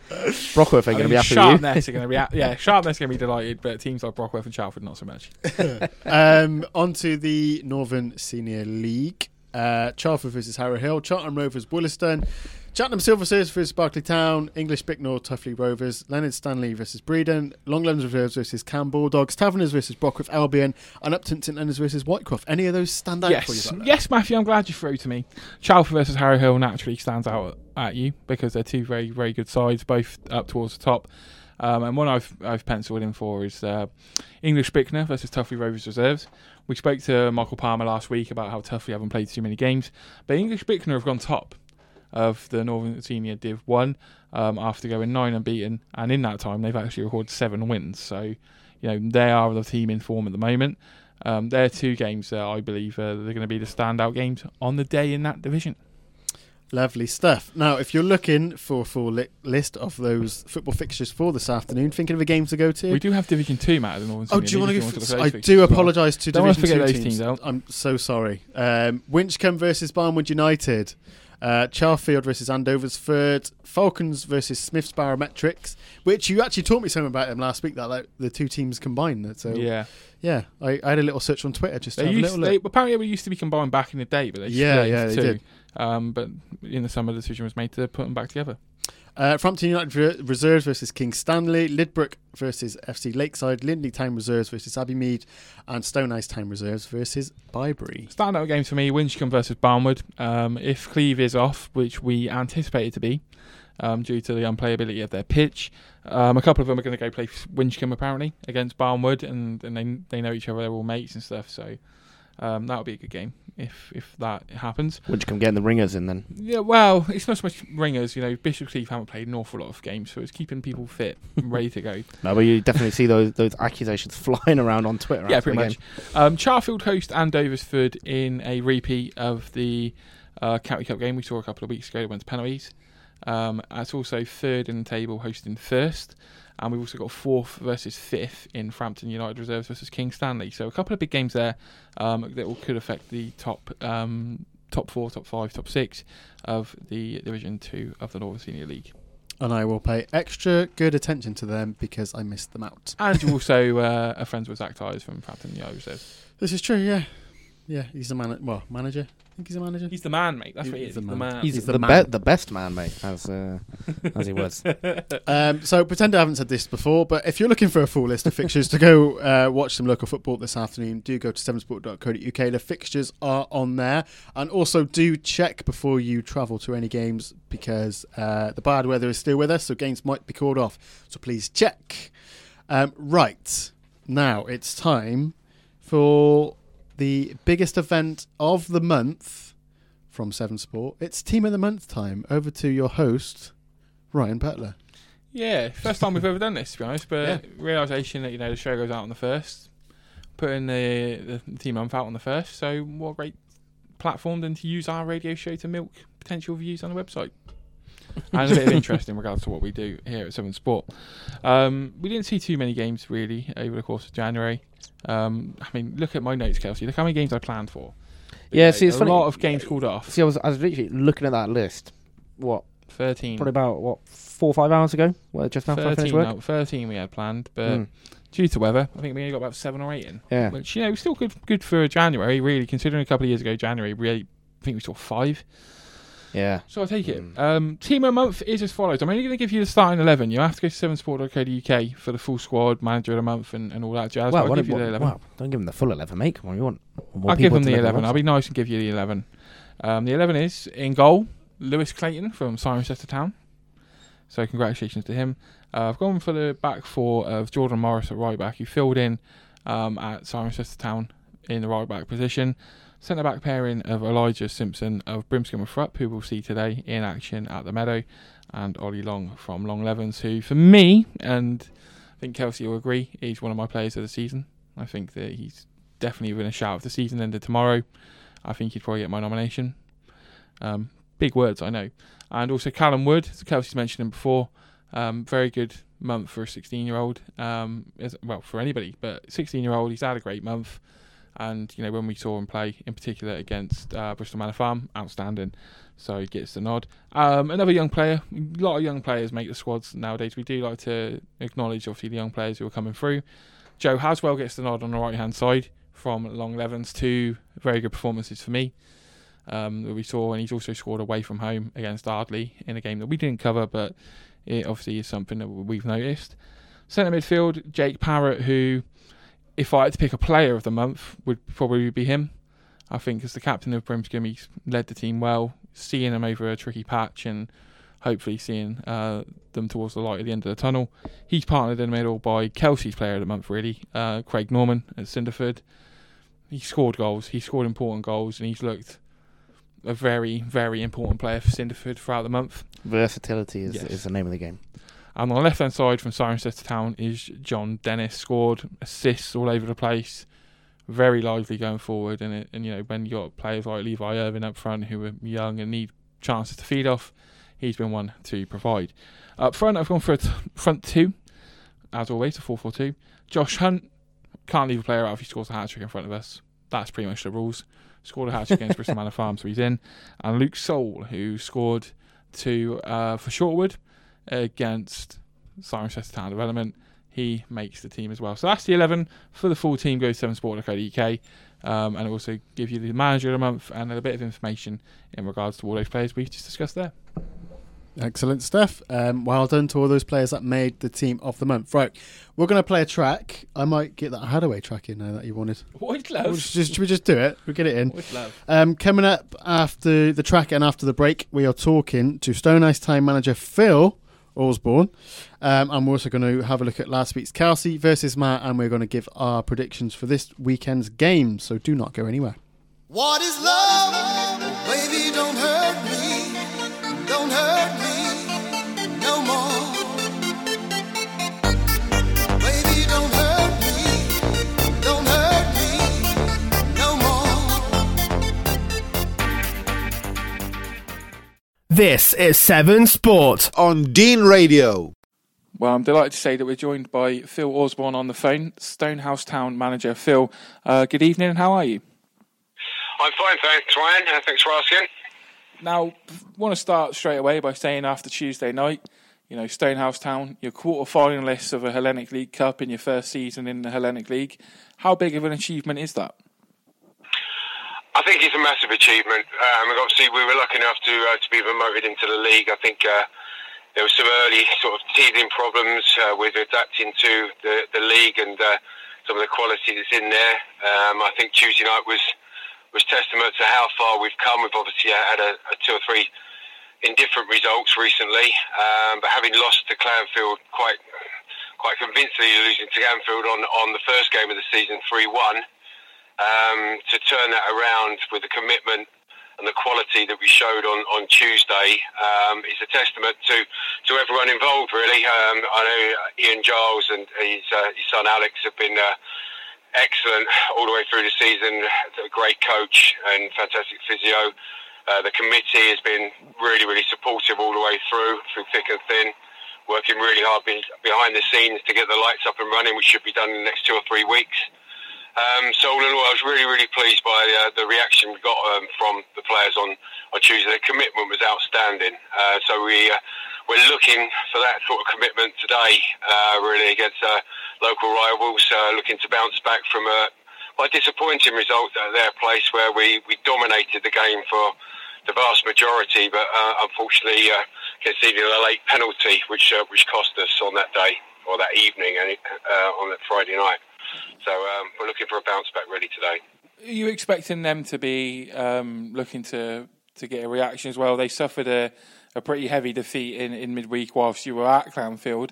Brockworth ain't I going to be happy with Sharpness are going to be ha- yeah, Sharpness are going to be delighted, but teams like Brockworth and Chalford not so much. Um, on to the Northern Senior League. Uh, Chalford versus Harrow Hill, Charlton Rovers Woolaston, Cheltenham Silver Surfers versus Berkeley Town, English Bicknor Tuffley Rovers, Leonard Stanley versus Bredon, Longlands Reserves versus Cam Bulldogs, Taverners versus Brockworth Albion, and Upton St Leonards versus Whitecroft. Any of those stand out for you? yes, yes, Matthew, I'm glad you threw to me. Chalford versus Harrow Hill naturally stands out at you because they're two very, very good sides, both up towards the top. Um, and one I've I've penciled in for is uh, English Bicknor versus Tuffley Rovers Reserves. We spoke to Michael Palmer last week about how Tuffley haven't played too many games, but English Bickner have gone top of the Northern Senior Div One um, after going nine unbeaten, and in that time they've actually recorded seven wins. So, you know, they are the team in form at the moment. Um, they're two games that I believe uh, they're going to be the standout games on the day in that division. Lovely stuff. Now, if you're looking for a full li- list of those football fixtures for this afternoon, thinking of a game to go to, We do have Division Two, Matt, at the Northern Oh, do you want to go? For, I do as well. apologise to Don't Division forget Two those teams. I'm so sorry. Um, Winchcombe versus Barnwood United. Uh, Charfield versus Andover's Andoversford. Falcons versus Smiths Barometrics, which you actually taught me something about them last week. That like, the two teams combined. So yeah, Yeah, I, I had a little search on Twitter just they used they, apparently they used to be combined back in the day, but they Yeah, yeah, they two. did. Um, but in the summer, the decision was made to put them back together. Uh, Frampton United Re- Reserves versus King Stanley, Lydbrook versus FC Lakeside, Lydney Town Reserves versus Abbeymead, and Stonehouse Town Reserves versus Bibury. Standout games for me: Winchcombe versus Barnwood. Um, if Cleeve is off, which we anticipate it to be, um, due to the unplayability of their pitch, um, a couple of them are going to go play Winchcombe apparently against Barnwood, and, and they they know each other. They're all mates and stuff. So um, that would be a good game if if that happens. Would you come getting the ringers in then? Yeah, well, it's not so much ringers. You know, Bishop Cleeve haven't played an awful lot of games, so it's keeping people fit and ready to go. No, but you definitely see those those accusations flying around on Twitter. yeah, pretty much. Um, Charfield host Andoversford in a repeat of the uh, County Cup game we saw a couple of weeks ago. It went to penalties. Um, it's also third in the table, hosting first. And we've also got fourth versus fifth in Frampton United Reserves versus King Stanley. So a couple of big games there um, that will, could affect the top um, top four, top five, top six of the Division Two of the Northern Senior League. And I will pay extra good attention to them because I missed them out. And you also uh, are friends with Zach Tyers from Frampton United Reserves. This is true, yeah. Yeah, he's the man. Well, manager. I think he's a manager. He's the man, mate. That's He's what he is. the He's the man. man. He's, He's the the, man. be- the best man, mate, as uh, as he was. Um, so pretend I haven't said this before, but if you're looking for a full list of fixtures to go uh, watch some local football this afternoon, do go to severnsport.co.uk. The fixtures are on there, and also do check before you travel to any games because uh, the bad weather is still with us, so games might be called off. So please check. Um, right now, it's time for the biggest event of the month from Severn Sport. It's Team of the Month time. Over to your host, Ryan Butler. Yeah, first time we've ever done this, to be honest. But realization that you know the show goes out on the first, putting the the team month out on the first. So what a great platform than to use our radio show to milk potential views on the website. and a bit of interest in regards to what we do here at Severn Sport. Um, we didn't see too many games really over the course of January. Um, I mean, look at my notes, Kelsey. Look how many games I planned for. Yeah, see, it's a funny- lot of games called off. See, I was, I was literally looking at that list. What? Thirteen. Probably about what four or five hours ago. Well, just now I finished 13, work. 13 we had planned, but Mm. due to weather, I think we only got about seven or eight in. Yeah. Which, you know, still good good for January, really, considering a couple of years ago, January, really, I think we saw five. Yeah. So I'll take it. Mm. Um, team of the month is as follows. I'm only going to give you the starting 11. You have to go to severnsport.co.uk for the full squad, manager of the month, and, and all that jazz. Well, I'll give you what, the 11. wow, don't give them the full eleven, mate. Come on, you want more I'll give them the 11. on. I'll be nice and give you the 11. Um, the 11 is in goal, Lewis Clayton from Cirencester Town. So congratulations to him. Uh, I've gone for the back four of Jordan Morris at right back, who filled in um, at Cirencester Town in the right back position. Centre back pairing of Elijah Simpson of Brimscombe and Thrupp, who we'll see today in action at the Meadow, and Ollie Long from Longlevens, who for me, and I think Kelsey will agree, he's one of my players of the season. I think that he's definitely within a shout if the season ended tomorrow. I think he'd probably get my nomination. Um, big words, I know. And also Callum Wood, as Kelsey's mentioned him before. Um, very good month for a 16 year old. Um, well, for anybody, but 16 year old, he's had a great month. And you know when we saw him play, in particular against uh, Bristol Manor Farm, outstanding. So he gets the nod. Um, another young player. A lot of young players make the squads nowadays. We do like to acknowledge, obviously, the young players who are coming through. Joe Haswell gets the nod on the right hand side from Longlevens. Two very good performances for me um, that we saw, and he's also scored away from home against Ardley in a game that we didn't cover, but it obviously is something that we've noticed. Centre midfield, Jake Parrott, who, if I had to pick a player of the month, would probably be him. I think as the captain of Brimscombe, he's led the team well, seeing them over a tricky patch and hopefully seeing uh, them towards the light at the end of the tunnel. He's partnered in the middle by Kelsey's player of the month, really, uh, Craig Norman at Cinderford. He scored goals, he scored important goals, and he's looked a very, very important player for Cinderford throughout the month. Versatility is, Yes. is the name of the game. And on the left hand side from Cirencester Town is John Dennis, scored assists all over the place, very lively going forward. And it, and you know when you've got players like Levi Irvin up front who are young and need chances to feed off, he's been one to provide. Up front, I've gone for a t- front two, as always, a 4 4 2. Josh Hunt can't leave a player out if he scores a hat trick in front of us. That's pretty much the rules. Scored a hat trick against Bristol Manor Farm, so he's in. And Luke Soul, who scored two uh, for Shortwood against Cirencester Town Development. He makes the team as well. So that's the 11 for the full team. Go to severnsport.co.uk um, and it also give you the manager of the month and a bit of information in regards to all those players we just discussed there. Excellent stuff. Um, well done to all those players that made the team of the month. Right, we're going to play a track. I might get that Haddaway track in now that you wanted. Would We'll just, should we just do it? We'll get it in. Would love. Um, coming up after the track and after the break, we are talking to Stonehouse Town manager Phil Orsborn. Um, and we're also going to have a look at last week's Kelsey versus Matt, and we're going to give our predictions for this weekend's game. So do not go anywhere. What is love? Baby, don't This is Severn Sport. on Dean Radio. Well, I'm delighted to say that we're joined by Phil Orsborn on the phone, Stonehouse Town manager. Phil, uh, good evening, and how are you? I'm fine, thanks, Ryan. Uh, thanks for asking. Now, want to start straight away by saying after Tuesday night, you know, Stonehouse Town, you're quarter finalists of a Hellenic League Cup in your first season in the Hellenic League. How big of an achievement is that? I think it's a massive achievement. Um, obviously, we were lucky enough to uh, to be promoted into the league. I think uh, there were some early sort of teething problems uh, with adapting to the, the league and uh, some of the quality that's in there. Um, I think Tuesday night was was testament to how far we've come. We've obviously had a, a two or three indifferent results recently, um, but having lost to Clanfield quite quite convincingly, losing to Clanfield on on the first game of the season three one um, to turn that around with the commitment and the quality that we showed on, on Tuesday um, is a testament to, to everyone involved, really. Um, I know Ian Giles and his, uh, his son Alex have been uh, excellent all the way through the season. A great coach and fantastic physio. Uh, the committee has been really, really supportive all the way through, through thick and thin, working really hard behind the scenes to get the lights up and running, which should be done in the next two or three weeks. Um, so all in all, I was really, really pleased by uh, the reaction we got um, from the players on, on Tuesday. Their commitment was outstanding. Uh, so we uh, we're looking for that sort of commitment today, uh, really against uh, local rivals, uh, looking to bounce back from a quite disappointing result at their place where we, we dominated the game for the vast majority, but unfortunately conceded a late penalty, which which cost us on that day or that evening and on that Friday night. So um, we're looking for a bounce back really today. Are you expecting them to be um, looking to, to get a reaction as well? They suffered a, a pretty heavy defeat in, in midweek whilst you were at Clanfield.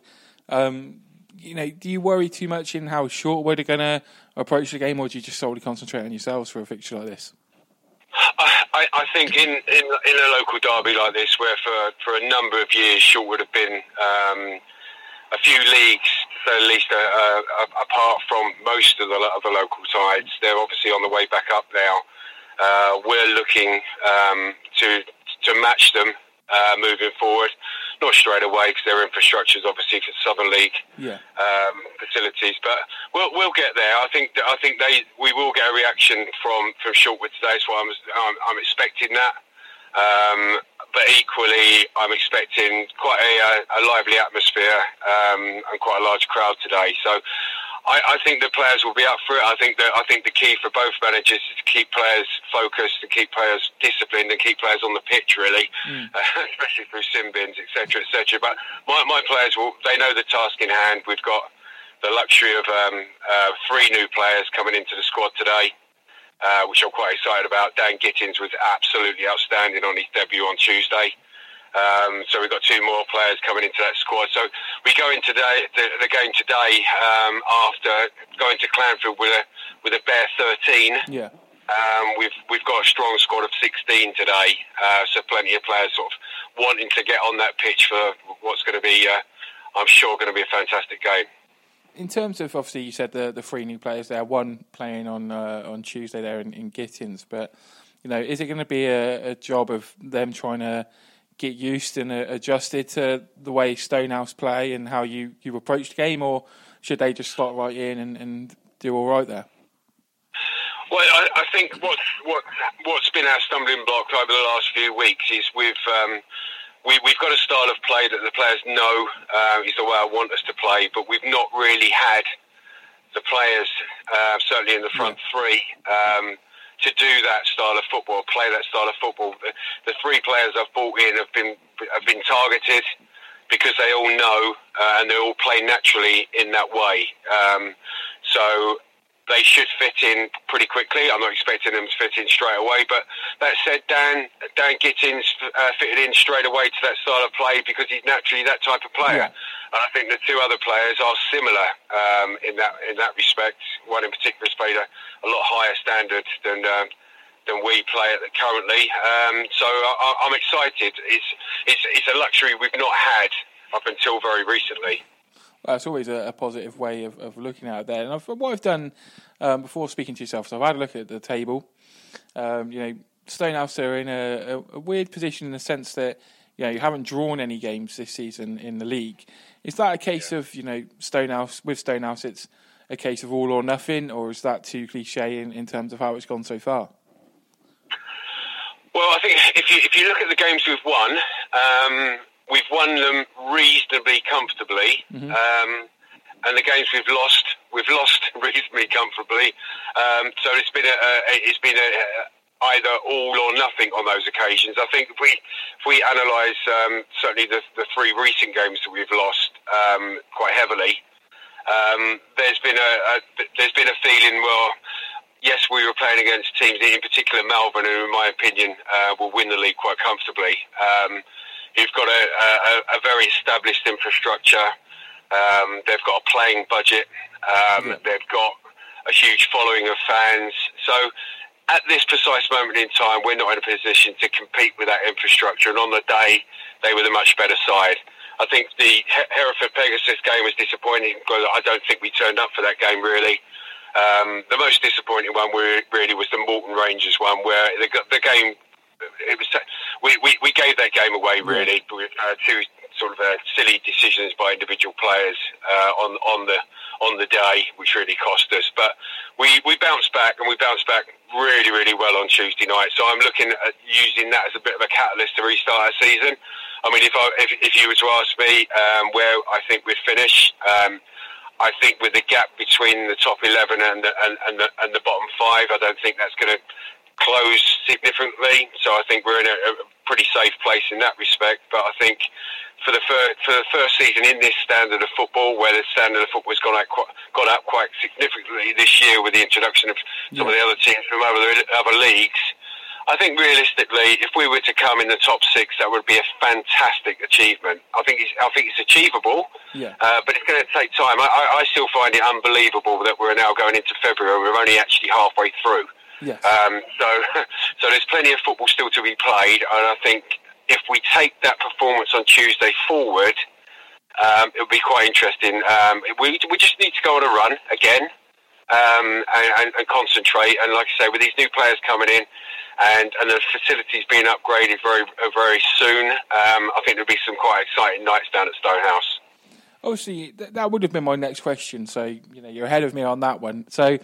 Um, you know, do you worry too much in how short we're going to approach the game, or do you just solely concentrate on yourselves for a fixture like this? I, I think in, in in a local derby like this, where for, for a number of years Short would have been um, a few leagues, so at least uh, uh, apart from most of the other local sides, they're obviously on the way back up now. Uh, we're looking um, to to match them uh, moving forward. Not straight away because their infrastructure is obviously for Southern League Yeah. um, facilities, but we'll we'll get there. I think I think they we will get a reaction from from Shortwood today. So I'm I'm, I'm expecting that. Um, but equally, I'm expecting quite a, a lively atmosphere um, and quite a large crowd today. So I, I think the players will be up for it. I think that I think the key for both managers is to keep players focused, to keep players disciplined, and keep players on the pitch. Really, uh, especially through sim bins, etc., etc. But my, my players will they know the task in hand. We've got the luxury of um, uh, three new players coming into the squad today uh, which I'm quite excited about. Dan Gittins was absolutely outstanding on his debut on Tuesday. Um, so we've got two more players coming into that squad. So we go into the, the, the game today um, after going to Clanfield with a with a bare 13. Yeah. Um, we've we've got a strong squad of 16 today, uh, so plenty of players sort of wanting to get on that pitch for what's going to be, uh, I'm sure, going to be a fantastic game. In terms of obviously, you said the the three new players there, one playing on uh, on Tuesday there in, in Gittins, but you know, is it going to be a, a job of them trying to get used and uh, adjusted to the way Stonehouse play and how you you approach the game, or should they just slot right in and, and do all right there? Well, I, I think what what what's been our stumbling block over the last few weeks is we've um, we, we've got a style of play that the players know uh, is the way I want us to play, but we've not really had the players, uh, certainly in the front three, um, to do that style of football, play that style of football. The, the three players I've brought in have been have been targeted because they all know uh, and they all play naturally in that way. Um, so they should fit in pretty quickly. I'm not expecting them to fit in straight away, but that said, Dan Dan Gittins uh, fitted in straight away to that style of play because he's naturally that type of player. And I think the two other players are similar um, in that in that respect. One in particular has played a, a lot higher standard than. Um, than we play at currently, um, so I, I'm excited. It's, it's it's a luxury we've not had up until very recently. Well, it's always a, a positive way of, of looking at it there. And I've, what I've done um, before speaking to yourself, so I've had a look at the table. Um, you know, Stonehouse are in a, a, weird position in the sense that you know you haven't drawn any games this season in the league. Is that a case of you know Stonehouse with Stonehouse? It's a case of all or nothing, or is that too cliche in, in terms of how it's gone so far? Well, I think if you if you look at the games we've won, um, we've won them reasonably comfortably, um, and the games we've lost, we've lost reasonably comfortably. Um, so it's been a, a it's been a, either all or nothing on those occasions. I think if we if we analyse um, certainly the the three recent games that we've lost um, quite heavily, um, there's been a, a there's been a feeling well. Yes, we were playing against teams, in particular Malvern, who, in my opinion, uh, will win the league quite comfortably. Who've got a, a, a very established infrastructure. Um, they've got a playing budget. Um, They've got a huge following of fans. So at this precise moment in time, we're not in a position to compete with that infrastructure. And on the day, they were the much better side. I think the Hereford Pegasus game was disappointing because I don't think we turned up for that game really. Um, the most disappointing one really was the Moreton Rangers one, where the, the game it was we, we, we gave that game away really uh, two sort of uh, silly decisions by individual players uh, on on the on the day, which really cost us. But we, we bounced back and we bounced back really really well on Tuesday night. So I'm looking at using that as a bit of a catalyst to restart our season. I mean, if I, if, if you were to ask me um, where I think we'd finish. Um, I think with the gap between the top 11 and the, and, and, the, and the bottom five, I don't think that's going to close significantly. So I think we're in a, a pretty safe place in that respect. But I think for the first, for the first season in this standard of football, where the standard of football has gone up quite, gone up quite significantly this year with the introduction of some of the other teams from other, other leagues, I think realistically, if we were to come in the top six, that would be a fantastic achievement. I think it's, I think it's achievable, Yeah. uh, but it's going to take time. I, I still find it unbelievable that we're now going into February. We're only actually halfway through. Um, so, so there's plenty of football still to be played, and I think if we take that performance on Tuesday forward, um, it'll be quite interesting. Um, we we just need to go on a run again um, and, and, and concentrate. And like I say, with these new players coming in and, and the facilities being upgraded very very soon, um, I think there'll be some quite exciting nights down at Stonehouse. Obviously, th- that would have been my next question. So, you know, you're ahead of me on that one. So,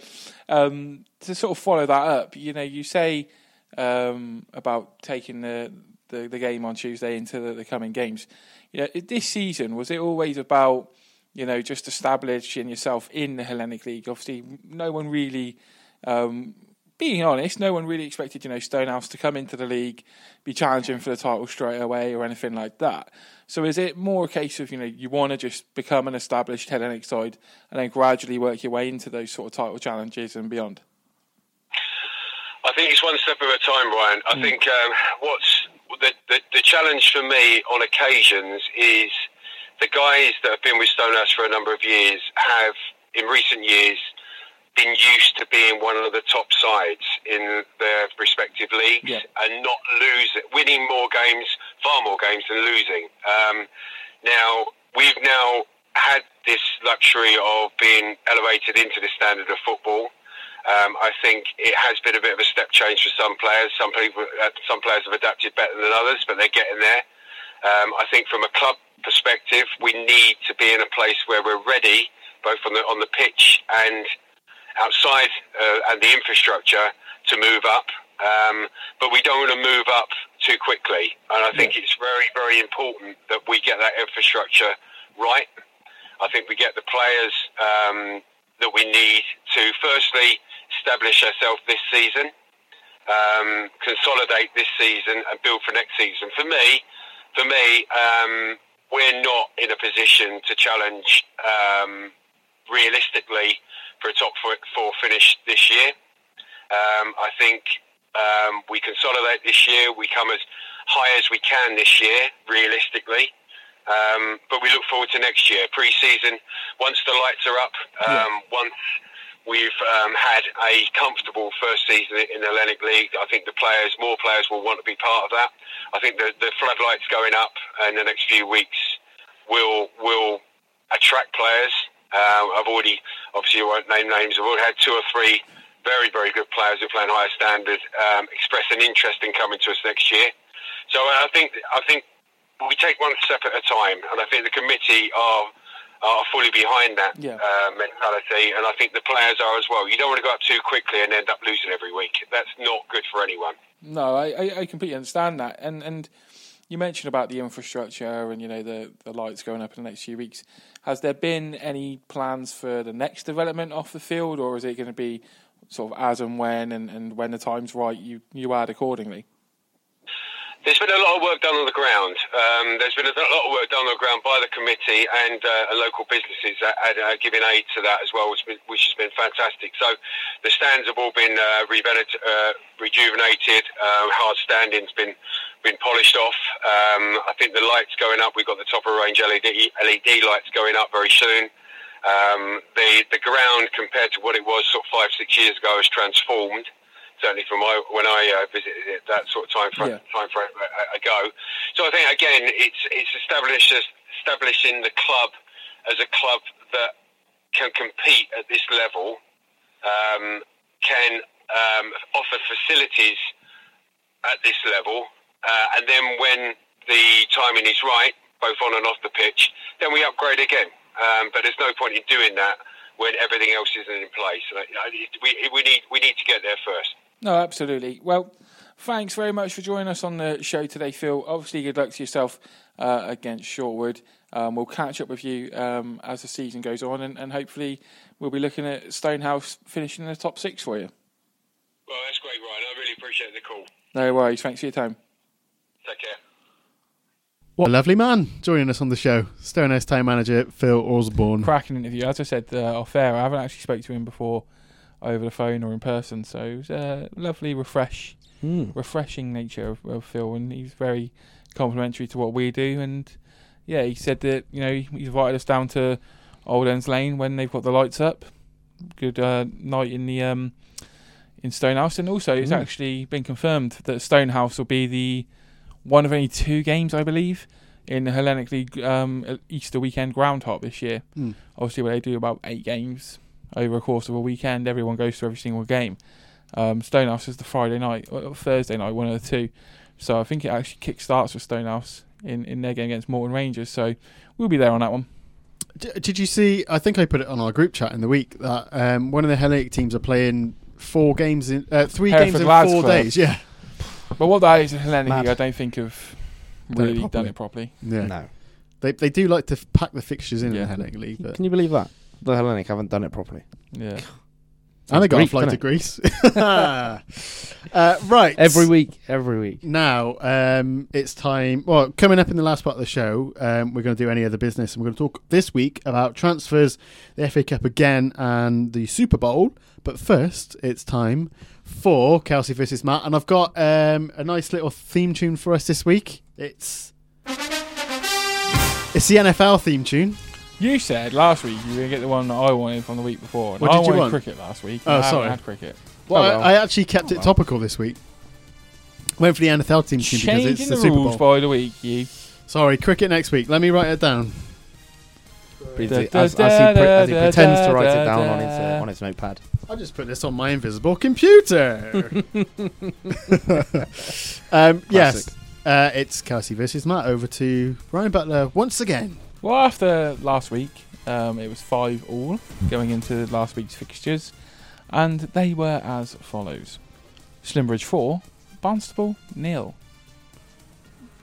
um, to sort of follow that up, you know, you say um, about taking the, the, the game on Tuesday into the, the coming games. Know, this season, was it always about, you know, just establishing yourself in the Hellenic League? Obviously, no one really um, being honest, no one really expected, you know, Stonehouse to come into the league, be challenging for the title straight away or anything like that. So is it more a case of, you know, you want to just become an established Hellenic side and then gradually work your way into those sort of title challenges and beyond? I think it's one step at a time, Brian. I think um, what's the, the the challenge for me on occasions is the guys that have been with Stonehouse for a number of years have, in recent years, been used to being one of the top sides in their respective leagues Yeah. and not losing, winning more games, far more games than losing. Um, now we've now had this luxury of being elevated into the standard of football. Um, I think it has been a bit of a step change for some players. Some people, uh, some players have adapted better than others, but they're getting there. Um, I think from a club perspective, we need to be in a place where we're ready, both on the on the pitch and outside, uh, and the infrastructure to move up. Um, but we don't want to move up too quickly, and I think it's very, very important that we get that infrastructure right. I think we get the players um, that we need to firstly establish ourselves this season, um, consolidate this season, and build for next season. For me, for me, um, we're not in a position to challenge um, realistically for a top four, four finish this year. Um, I think um, we consolidate this year. We come as high as we can this year, realistically. Um, but we look forward to next year. Pre-season, once the lights are up, um, once we've um, had a comfortable first season in the Hellenic League, I think the players, more players, will want to be part of that. I think the, the floodlights going up in the next few weeks will will attract players. Uh, I've already, obviously, I won't name names. I've already had two or three very, very good players who play in higher standard um, express an interest in coming to us next year. So I think I think we take one step at a time, and I think the committee are are fully behind that Yeah. uh, mentality, and I think the players are as well. You don't want to go up too quickly and end up losing every week. That's not good for anyone. No, I, I, I completely understand that. And and you mentioned about the infrastructure and you know the the lights going up in the next few weeks. Has there been any plans for the next development off the field, or is it going to be sort of as and when and, and when the time's right, you you add accordingly? There's been a lot of work done on the ground. Um, there's been a lot of work done on the ground by the committee and, uh, local businesses that had, uh, giving aid to that as well, which, been, which has been fantastic. So the stands have all been uh, uh, rejuvenated. Uh, hard standing's been been polished off. Um, I think the lights going up. We've got the top of range LED LED lights going up very soon. Um, the the ground compared to what it was sort of five six years ago has transformed. Certainly from my when I uh, visited it that sort of time frame, Yeah. time frame ago. So I think again, it's it's established establishing the club as a club that can compete at this level, um, can um, offer facilities at this level, uh, and then when the timing is right, both on and off the pitch, then we upgrade again. Um, but there's no point in doing that when everything else isn't in place. You know, it- we, we need we need to get there first. No, absolutely. Well, thanks very much for joining us on the show today, Phil. Obviously, good luck to yourself uh, against Shortwood. Um, we'll catch up with you um, as the season goes on, and, and hopefully, we'll be looking at Stonehouse finishing in the top six for you. Well, that's great, Ryan. I really appreciate the call. No worries. Thanks for your time. Take care. What a lovely man joining us on the show. Stonehouse Town Manager Phil Orsborn. Cracking interview. As I said uh, off air, I haven't actually spoke to him before over the phone or in person, so it was a lovely, refresh, Hmm. refreshing nature of, of Phil, and he's very complimentary to what we do. And yeah, he said that you know he's invited us down to Oldends Lane when they've got the lights up. Good uh, night in the um, in Stonehouse, and also it's Mm. actually been confirmed that Stonehouse will be the one of only two games, I believe, in the Hellenic League um, Easter weekend ground hop this year. Mm. Obviously, where they do about eight games over a course of a weekend, everyone goes to every single game. Um, Stonehouse is the Friday night or Thursday night, one of the two. So I think it actually kick starts with Stonehouse in, in their game against Moreton Rangers. So we'll be there on that one. D- Did you see? I think I put it on our group chat in the week that um, one of the Hellenic teams are playing four games in uh, three Hereford games in Lads four Club. days. Yeah, But what that is in Hellenic League, I don't think have Done it really done it properly. yeah. No. They they do like to f- pack the fixtures in in Yeah. the Hellenic League, but Can you believe that? The Hellenic haven't done it properly. Yeah. and they got a Greek, flight to? Greece. uh, right, Every week, every week. Now, um, it's time. Well, coming up in the last part of the show, um, we're going to do any other business, and we're going to talk this week about transfers, the FA Cup again, and the Super Bowl. But first, it's time for Kelsey versus Matt, and I've got um, a nice little theme tune for us this week. It's it's the NFL theme tune. You said last week you were going to get the one that I wanted from the week before. and What I did you wanted want? cricket last week. Oh, I sorry. had cricket. Well, Oh, well. I, I actually kept it well. topical this week. Went for the NFL theme tune because it's the the Super Bowl. by the week, you. Sorry, cricket next week. Let me write it down. As, Da, as, as he, pre- as he pretends to write it down on his uh, on his notepad. I'll just put this on my invisible computer. um, yes, uh, it's Kelsey versus Matt. Over to Ryan Butler once again. Well, after last week, um, it was five all going into last week's fixtures, and they were as follows: Slimbridge four, Barnstaple nil.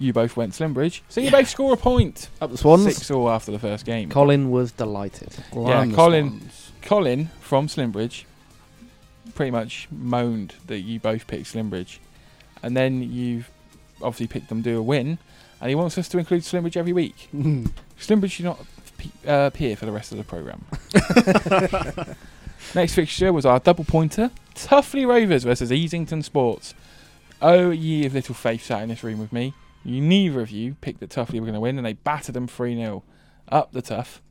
You both went Slimbridge, so you both score a point. Up the Swans. Six all after the first game. Colin was delighted. Yeah, the Colin. Swans. Colin from Slimbridge pretty much moaned that you both picked Slimbridge, and then you've obviously picked them to do a win, and he wants us to include Slimbridge every week. Slimbridge should not pe- uh, appear for the rest of the programme. Next fixture was our double pointer Tuffley Rovers versus Easington Sports. Oh, ye of little faith sat in this room with me. You neither of you picked that Tuffley were going to win, and they battered them 3 0. Up the tough.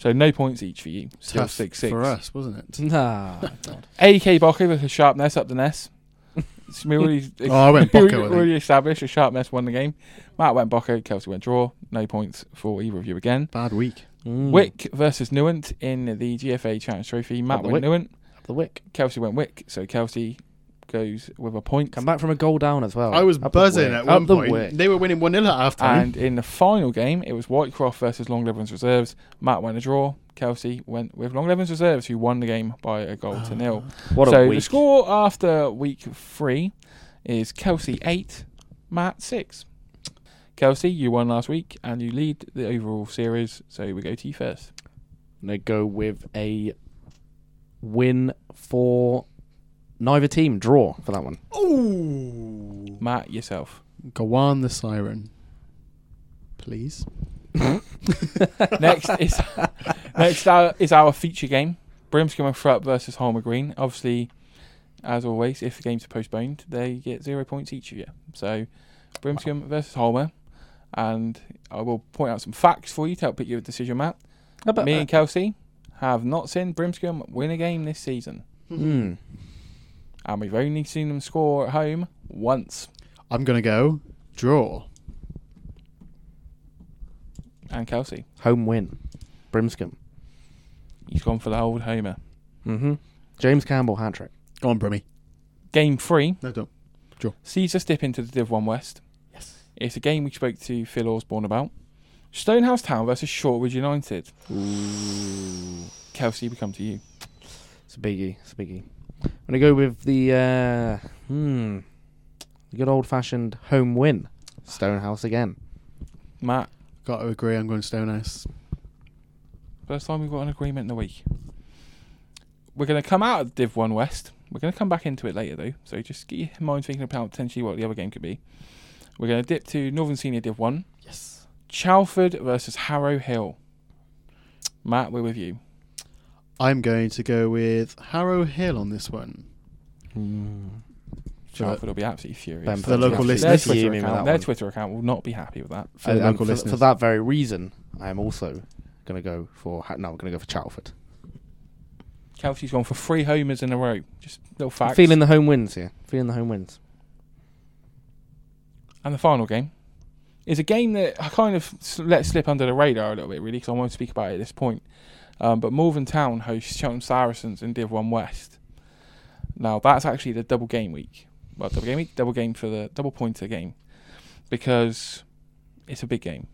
So no points each for you. Still Tough 6 6. for us, wasn't it? Nah. God. AEK Boco with a sharpness up the ness. It's already, Oh, I went Boco, I think. already established. A sharpness won the game. Matt went Boco. Kelsey went draw. No points for either of you again. Bad week. Mm. Wick versus Newent in the GFA Challenge Trophy. Matt Up the went Wick. Newent. The wick. Kelsey went Wick. So Kelsey goes with a point. Come back from a goal down as well. I was Up buzzing at one the point. wick. They were winning 1 0 at half time. And in the final game, it was Whitecroft versus Longlevens Reserves. Matt went a draw. Kelsey went with Longlevens Reserves, who won the game by a goal to nil. What a so week. the score after week three is Kelsey eight, Matt six. Kelsey, you won last week and you lead the overall series. So we go to you first. They go with a win for neither team. Draw for that one. Ooh. Matt, yourself. Go on the siren. Please. next is next our, is our feature game. Brimscombe and Thrupp versus Holmer Green. Obviously, as always, if the games are postponed, they get zero points each of you. So Brimscombe versus Holmer. And I will point out some facts for you to help put your decision, Matt. About Me that? and Kelsey have not seen Brimscombe win a game this season. Hmm. And we've only seen them score at home once. I'm going to go draw. And Kelsey, Home win. Brimscombe. he's gone for the old homer. Mm-hmm. James Campbell hat trick. Go on, Brimmy. Game three No, don't. sees us dip into the Div 1 West. Yes. It's a game we spoke to Phil Orsborn about. Stonehouse Town versus Shortwood United. Ooh. Kelsey, we come to you. It's a biggie. It's a biggie. I'm gonna go with the uh, hmm, the good old fashioned home win. Stonehouse again. Matt, Got to agree. I'm going Stonehouse. first time we've got an agreement in the week. We're going to come out of Div 1 West. We're going to come back into it later, though. So just get your mind thinking about potentially what the other game could be. We're going to dip to Northern Senior Div 1. Yes. Chalford versus Harrow Hill. Matt, we're with you. I'm going to go with Harrow Hill on this one. For, Chalford will be absolutely furious. Ben For the local listeners. Their Twitter, account, their. Twitter account will not be happy with that. for the And- and local for, listeners. for that very reason, I am also gonna go for ha- no. I'm gonna go for Chalford. Kelsey's gone for three homers in a row. Just little facts. Feeling the home wins here. Feeling the home wins. And the final game is a game that I kind of let slip under the radar a little bit, really, because I won't speak about it at this point. Um, but Malvern Town hosts Cheltenham Saracens in Div 1 West. Now, that's actually the double game week. Well, double game week, double game for the double pointer game. Because it's a big game.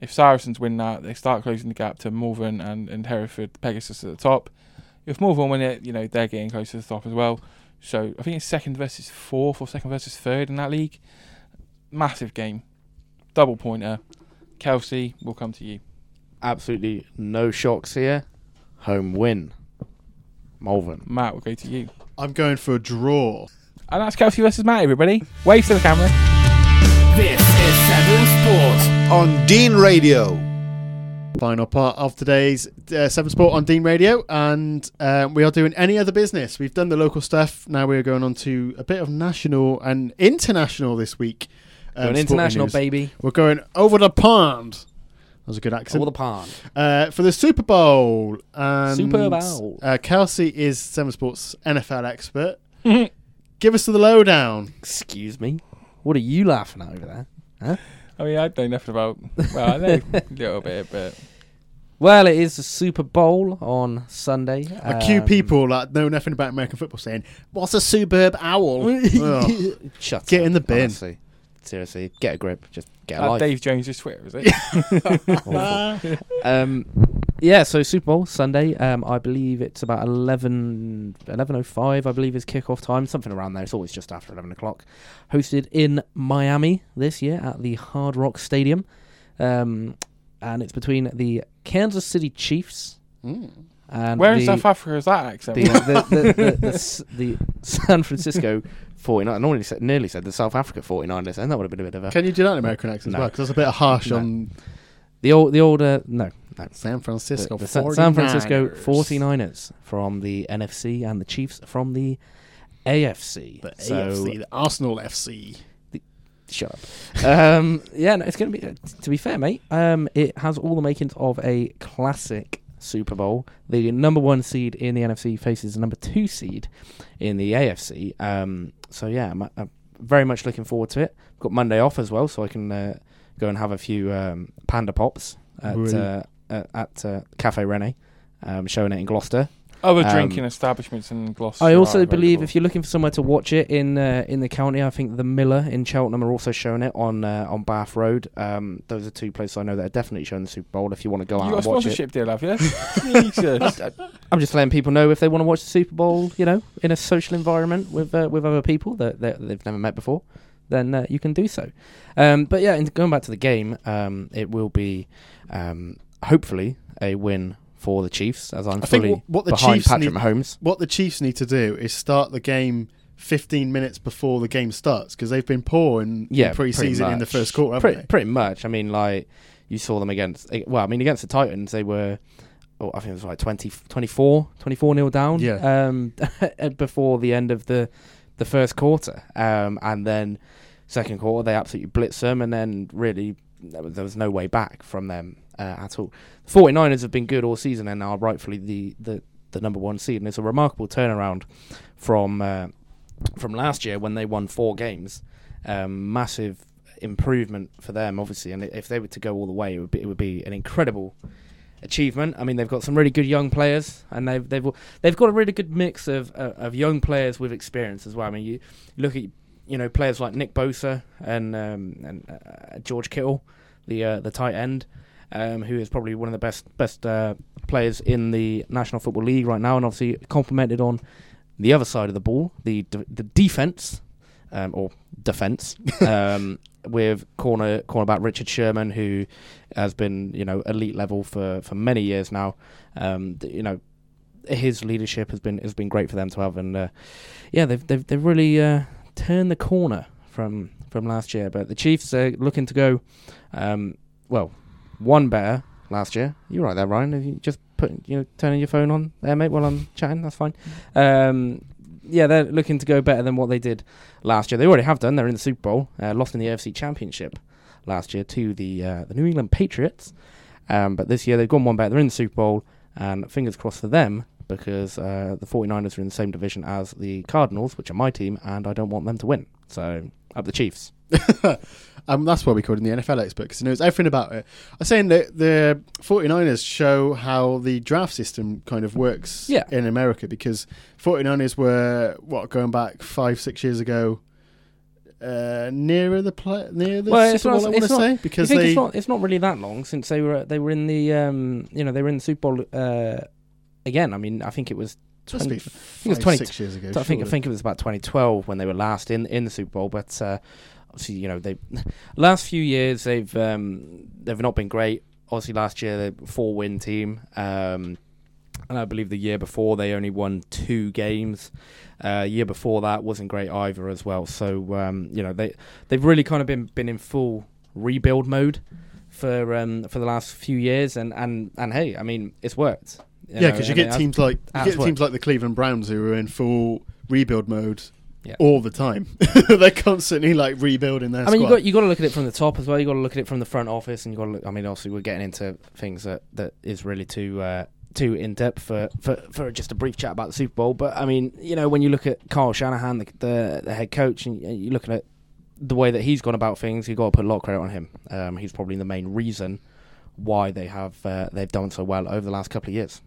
If Saracens win that, they start closing the gap to Malvern and, and Hereford Pegasus at the top. If Malvern win it, you know, they're getting close to the top as well. So I think it's second versus fourth or second versus third in that league. Massive game. Double pointer. Kelsey, we'll come to you. Absolutely no shocks here. Home win. Malvern. Matt, we'll go to you. I'm going for a draw. And that's Kelsey versus Matt, everybody. Wave to the camera. This is Severn Sport. on Dean Radio. Final part of today's uh, Severn Sport on Dean Radio, and uh, we are doing any other business. We've done the local stuff. Now we are going on to a bit of national and international this week. um, An international news. baby. We're going over the pond. That was a good accent. Over the pond. uh, for the Super Bowl. And, Super Bowl. Uh, Kelsey is Severn Sports NFL expert. Give us the lowdown. Excuse me. What are you laughing at over there? Huh? I mean, I know nothing about. Well, I know a little bit, but Well, it is the Super Bowl on Sunday. A few Um, people that know nothing about American football saying, "What's a suburb owl?" Ugh. Shut Get up, in the bin. honestly. Seriously, get a grip. Just get a uh, life. Dave Jones' Twitter, is it? Um, yeah, so Super Bowl Sunday. Um, I believe it's about 11, 11.05, I believe is kickoff time, something around there. It's always just after 11 o'clock. Hosted in Miami this year at the Hard Rock Stadium. Um, and it's between the Kansas City Chiefs and Where in the, South Africa is that accent? the, the, the, the, the, s- the San Francisco 49 I normally said, nearly said the South Africa 49ers, and that would have been a bit of a. Can you do that in American accent as No. well? Because that's a bit harsh No. on The old, the older, no, no. San Francisco. The, the Sa- San Francisco 49ers. 49ers from the NFC and the Chiefs from the AFC. The So- AFC, the Arsenal FC. Shut up. um, yeah, no, it's going to be. To be fair, mate, um, it has all the makings of a classic Super Bowl. The number one seed in the NFC faces the number two seed in the AFC. Um, so yeah, I'm, I'm very much looking forward to it. Got Monday off as well, so I can uh, go and have a few um, Panda Pops at Really? uh, at, at uh, Cafe Rene, um, showing it in Gloucester. Other um, drinking establishments in Gloucester. I also believe available. if you're looking for somewhere to watch it in uh, in the county, I think the Miller in Cheltenham are also showing it on uh, on Bath Road. Um, those are two places I know that are definitely showing the Super Bowl. If you want to go out you got a and watch it, sponsorship deal, have you? Jesus. I'm just letting people know if they want to watch the Super Bowl, you know, in a social environment with uh, with other people that, that they've never met before, then uh, you can do so. Um, but yeah, in going back to the game, um, it will be um, hopefully a win for the Chiefs, as I'm I think fully what- what the behind Chiefs Patrick need- Mahomes. What the Chiefs need to do is start the game 15 minutes before the game starts because they've been poor in, yeah, in pre-season in the first quarter. Pretty, pretty much. I mean, like you saw them against. eh, Well, I mean, against the Titans, they were. Oh, I think it was like 20, 24, 24 nil down. Yeah. Um, before the end of the the first quarter, um, and then second quarter they absolutely blitzed them, and then really there was, there was no way back from them uh, at all. 49ers have been good all season and are rightfully the, the, the number one seed, and it's a remarkable turnaround from uh, from last year when they won four games. Um, massive improvement for them, obviously, and if they were to go all the way, it would be, it would be an incredible achievement. I mean, they've got some really good young players, and they've they've they've got a really good mix of uh, of young players with experience as well. I mean, you look at you know players like Nick Bosa and um, and uh, George Kittle, the uh, the tight end, um, who is probably one of the best best uh, players in the National Football League right now, and obviously complemented on the other side of the ball, the d- the defense um, or defense. um, with corner cornerback Richard Sherman, who has been you know elite level for, for many years now. Um, you know, his leadership has been has been great for them to have, and uh, yeah, they've they've they've really uh, turned the corner from from last year. But the Chiefs are looking to go, um, well, one better last year. You're right there, Ryan. If you just put you know turning your phone on there, mate, while I'm chatting, that's fine. Um, yeah, they're looking to go better than what they did last year. They already have done. They're in the Super Bowl, uh, lost in the AFC Championship last year to the uh, the New England Patriots. Um, but this year they've gone one better. They're in the Super Bowl, and fingers crossed for them because uh, the 49ers are in the same division as the Cardinals, which are my team, and I don't want them to win. So up the Chiefs. um, that's why we called him the NFL expert because he knows everything about it. I was saying that the 49ers show how the draft system kind of works Yeah. in America because 49ers were, what, going back five, six years ago, uh, nearer the play, near the Well, Super Bowl, not- I want to say, because think they. it's not it's not really that long since they were they were in the um you know they were in the Super Bowl uh, again. I mean I think it was must 20, be think it was five, 20 six years ago. I think I think it was about 2012 when they were last in in the Super Bowl. But uh, obviously, you know, they last few years they've um, they've not been great. Obviously, last year they four win team, um, and I believe the year before they only won two games. Uh, year before that wasn't great either as well. So um, you know they they've really kind of been been in full rebuild mode for um, for the last few years, and and and hey, I mean it's worked. Yeah, because you it get has- teams like you get worked. teams like the Cleveland Browns who are in full rebuild mode Yeah. all the time. They're constantly like rebuilding their I mean, you got you got to look at it from the top as well. You got to look at it from the front office, and you got to look. I mean, obviously, we're getting into things that that is really too uh, too in depth for, for for just a brief chat about the Super Bowl. But I mean, you know, when you look at Kyle Shanahan, the the, the head coach, and you look at the way that he's gone about things, you got to put a lot of credit on him. Um, he's probably the main reason why they have uh, they've done so well over the last couple of years.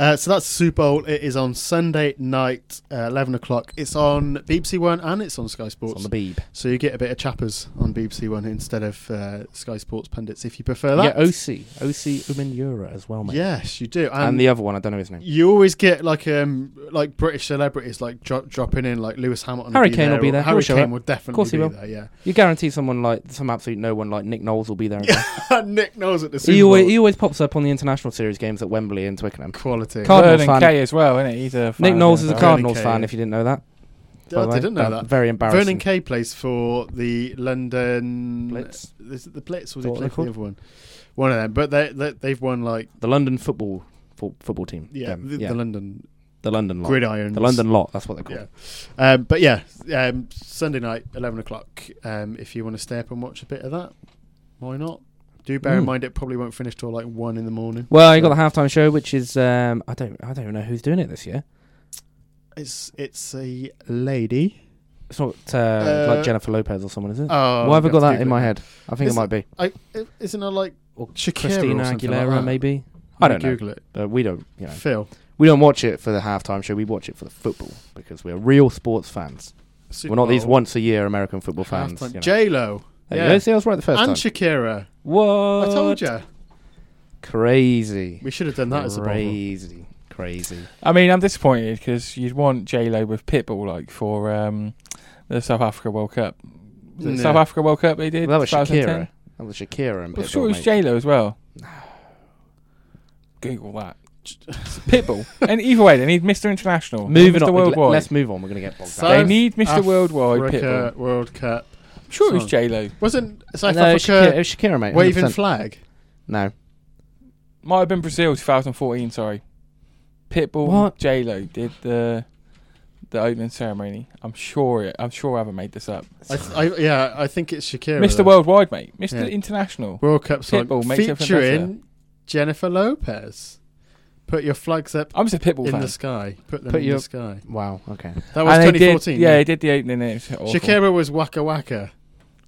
Uh, so that's Super Bowl. It is on Sunday night, uh, eleven o'clock. It's on BBC One and it's on Sky It's Sports. on the Beeb. so you get a bit of chappers on BBC One instead of uh, Sky Sports pundits if you prefer that. Yeah. OC Osi Umenyiora as well, mate. Yes, you do. and, the other one, I don't know his name. you always get like um like British celebrities like dro- dropping in like Lewis Hamilton. Harry Kane will be or there. Harry show Kane up. will definitely course he be will. there. Yeah. You guarantee someone like some absolute no one like Nick Knowles will be there. as well. Nick Knowles at the Super he, Bowl. always, he always pops up on the international series games at Wembley and Twickenham. Quality. Cardinals Vernon fan. Kay as well, isn't it? He's a fan Nick Knowles is a NFL. Cardinals Kay, fan. yeah. If you didn't know that, by I way. didn't know Uh, that. Very embarrassing. Vernon Kay plays for the London Blitz. Is it the Blitz Was Is did he what play they're for the other one? One of them, but they, they they've won like the London football fo- football team. yeah, Them, the, yeah. the London the London lot. Gridirons. The London lot. That's what they're Yeah, um, but yeah, um, Sunday night, eleven o'clock. Um, if you want to stay up and watch a bit of that, why not? Do bear in Mm. mind it probably won't finish till like one in the morning. Well, you got the halftime show, which is um, I don't I don't even know who's doing it this year. It's it's a lady. It's not uh, Uh, like Jennifer Lopez or someone, is it? Oh, Why have I got that in my head? I think Is it might be. I, isn't it like Or Shakira Christina or something like Aguilera, that? maybe. I don't know. Google it. But we don't. You know, Phil. we don't watch it for the halftime show. We watch it for the football because we're real sports fans. Super we're not these Bowl, once a year American football fans. halftime. you know. J Lo. There you Yeah. See, I was right the first and time. Shakira. what? I told you. Crazy. We should have done that as a. Crazy. Crazy. I mean, I'm disappointed because you'd want J Lo with Pitbull like for um, the South Africa World Cup. Was it No. South Africa World Cup they did. Well, that was Shakira. That was Shakira and I'm Pitbull, sure it was mate. J Lo as well. Google that. Pitbull. and either way, they need Mr. International. Moving Mr. on. Worldwide. Let's move on. We're going to get bogged So- down. they need Mr. South Worldwide Pitbull. World Cup. I'm sure it was Song. J Lo. Wasn't South no, it was Shakira, it Africa was Shakira, mate. waving 100%. flag? No. Might have been Brazil 2014. Sorry. Pitbull. What? J Lo did the the opening ceremony. I'm sure it. I'm sure I haven't made this up. I, th- I, yeah, I think it's Shakira. Mr. though. Worldwide, mate. Mr. Yeah. International. World Cup song Pitbull makes everything featuring Jennifer Lopez. Put your flags up I'm just a Pitbull in fan. the sky. Put them Put in your- the sky. Wow. Okay. That was And they did- 2014. yeah, he did the opening. It was awful. Shakira was Waka Waka.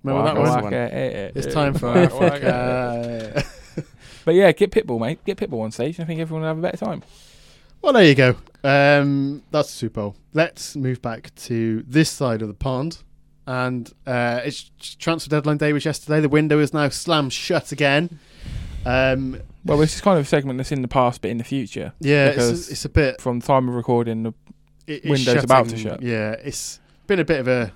Remember Waka that one? Waka. Waka, eh, eh, It's eh, time for waka, waka. But yeah, get Pitbull, mate. Get Pitbull on stage. and I think everyone will have a better time. well, there you go. Um, that's the Super Bowl. Let's move back to this side of the pond. And uh, it's transfer deadline day was yesterday. The window is now slammed shut again. Um, Well, this is kind of a segment that's in the past but in the future. yeah, it's Because a, it's a bit. From the time of recording, the it- it's window's about to shut. Yeah, it's been a bit of a.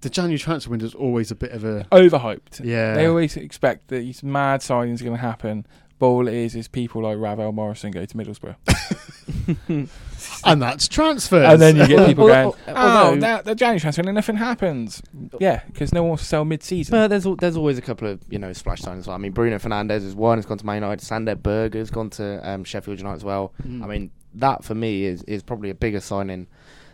The January transfer window is always a bit of a. overhyped. Yeah. They always expect that these mad signings are going to happen. But all it is is people like Ravel Morrison go to Middlesbrough. and that's transfers. and then you get people going, although- oh, that, the January transfer and nothing happens. Yeah, because no one wants to sell mid-season. But there's al- there's always a couple of you know splash signings. I mean, Bruno Fernandes is one. Has gone to Man United. Sander Berge has gone to um, Sheffield United as well. Mm. I mean, that for me is is probably a bigger signing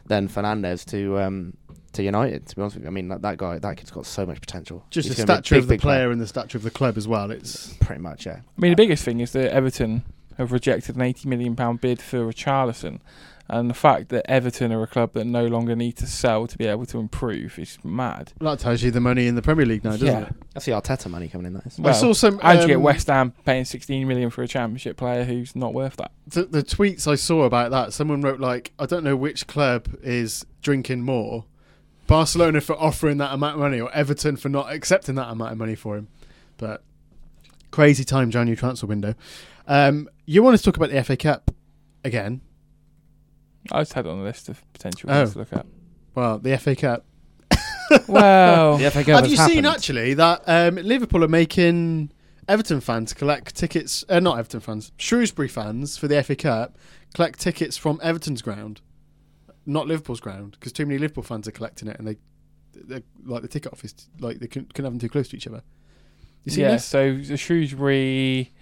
than Fernandes to um, to United. To be honest with you, I mean that, that guy, that kid's got so much potential. just He's the gonna be a stature big, of the big player. player and the stature of the club as well. It's pretty much. Yeah. I mean, the biggest thing is that Everton have rejected an eighty million pound bid for Richarlison, and the fact that Everton are a club that no longer need to sell to be able to improve is mad. that tells you the money in the Premier League now, doesn't Yeah. it? That's the Arteta money coming in. That is. I Well, saw some. And you get um, West Ham paying sixteen million for a Championship player who's not worth that. the, the tweets I saw about that. Someone wrote like, I don't know which club is drinking more, Barcelona for offering that amount of money, or Everton for not accepting that amount of money for him. But crazy time January transfer window. Um, you want to talk about the FA Cup again? I just had it on the list of potential Oh. ones to look at. Well, the FA Cup. Well, The FA Cup Have has you seen actually that um, Liverpool are making Everton fans collect tickets? Uh, not Everton fans, Shrewsbury fans for the FA Cup collect tickets from Everton's ground, not Liverpool's ground, because too many Liverpool fans are collecting it, and they, they like the ticket office, like they couldn't, couldn't have them too close to each other. You see yeah. this? So the Shrewsbury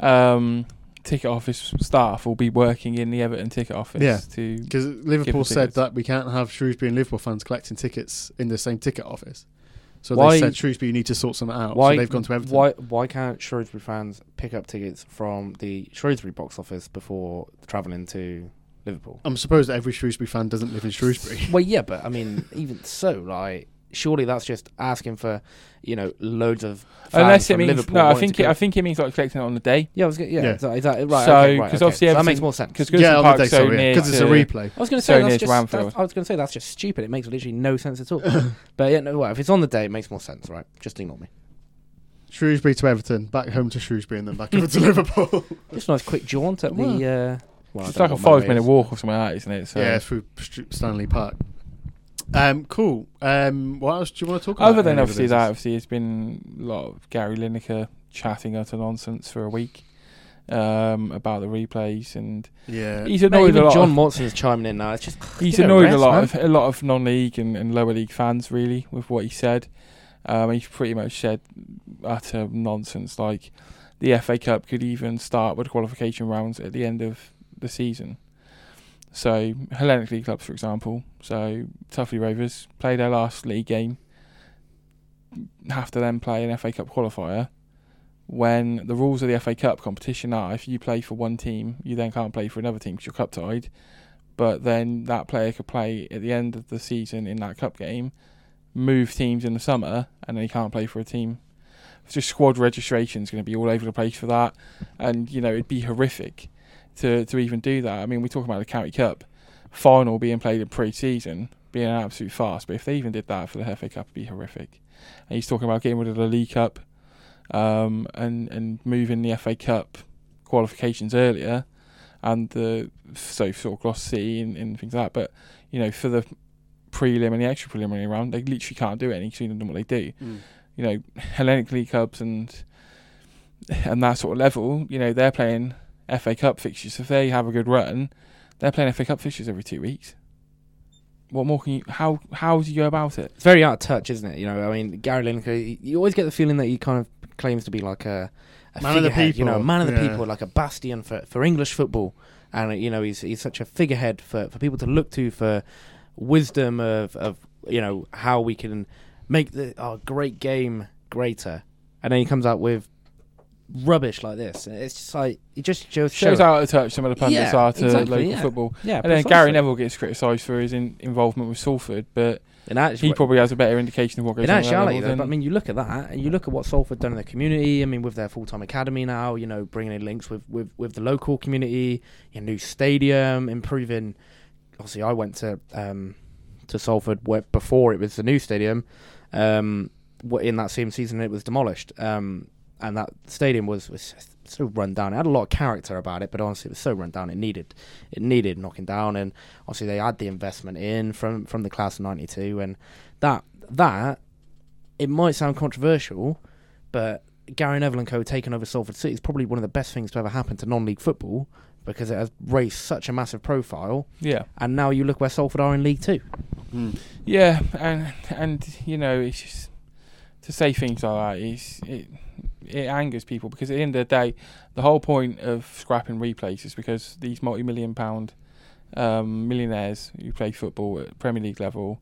um, ticket office staff will be working in the Everton ticket office Yeah. to Because Liverpool said tickets. that we can't have Shrewsbury and Liverpool fans collecting tickets in the same ticket office. So Why- they said Shrewsbury, you need to sort something out. Why so they've gone to Everton. Why why can't Shrewsbury fans pick up tickets from the Shrewsbury box office before travelling to Liverpool? I'm supposed that every Shrewsbury fan doesn't live in Shrewsbury. Well, yeah, but I mean, even so, like, surely that's just asking for, you know, loads of. Fans unless it from means Liverpool no. I think it, go- I think it means like collecting it on the day Yeah, I was gonna, yeah, Yeah. Is, that, is that right? So, okay, right, 'cause okay. obviously So that makes more sense. because yeah, Goodison on the Park's day, so sorry, near because it's a replay. I was going to say near that's just. That's- I was going to say that's just stupid. It makes literally no sense at all. but yeah, no, well, if it's on the day, it makes more sense, right? Just ignore me. Shrewsbury to Everton, back home to Shrewsbury, and then back over to Liverpool. Just a nice quick jaunt at the. Uh, well, it's like a five minute is. walk or something like that, isn't it? So yeah, through Stanley Park. Um, cool. Um, what else do you want to talk about? Other than obviously that, obviously it's been a lot of Gary Lineker chatting utter nonsense for a week um, about the replays, and yeah, he's annoyed even a lot. John of, Watson's chiming in now. It's just he's give it a annoyed a lot man. of a lot of non-league and, and lower league fans really with what he said. Um, he's pretty much said utter nonsense. Like the FA Cup could even start with qualification rounds at the end of the season. So Hellenic League clubs, for example, so Tuffley Rovers play their last league game, have to then play an FA Cup qualifier. When the rules of the FA Cup competition are, if you play for one team, you then can't play for another team because you're cup tied. But then that player could play at the end of the season in that cup game, move teams in the summer, and then he can't play for a team. It's just squad registration is going to be all over the place for that, and you know it'd be horrific to to even do that. I mean, we talk about the County Cup final being played in pre-season, being an absolute farce. But if they even did that for the FA Cup, it'd be horrific. And he's talking about getting rid of the League Cup, um, and and moving the FA Cup qualifications earlier, and the so sort of Gloss C and, and things like that. But you know, for the prelim and the extra preliminary round, they literally can't do anything because don't know what they do. Mm. You know, Hellenic League Cups and and that sort of level, you know, they're playing FA Cup fixtures. If they have a good run, they're playing FA Cup fixtures every two weeks. What more can you? How how do you go about it? It's very out of touch, isn't it? You know, I mean, Gary Lineker, you always get the feeling that he kind of claims to be like a, a Man of the figurehead, you know, people, man of the yeah. people, like a bastion for, for English football. And, you know, he's he's such a figurehead for, for people to look to for wisdom of, of, you know, how we can make the our great game greater. And then he comes out with rubbish like this. It's just like it just shows Shows how out of touch some of the pundits Yeah, are to exactly, local yeah. football. Yeah, and then. Gary Neville gets criticised for his in- involvement with Salford, but actually, he probably has a better indication of what goes in on. that actuality, though, but I mean, you look at that, and you look at what Salford done in the community. I mean, with their full-time academy now, you know, bringing in links with with, with the local community, your new stadium, improving. Obviously, I went to um, to Salford before it was the new stadium. Um, in that same season, it was demolished, um, and that stadium was, was so run down. It had a lot of character about it, but honestly, it was so run down. It needed it needed knocking down, and obviously they had the investment in from from the class of '92, and that that it might sound controversial, but Gary Neville and Co. taking over Salford City is probably one of the best things to ever happen to non-league football because it has raised such a massive profile. yeah, And now you look where Salford are in League Two. Hmm. yeah, and and you know, it's just to say things like that is it it angers people because at the end of the day, the whole point of scrapping replays is because these multi-million pound um, millionaires who play football at Premier League level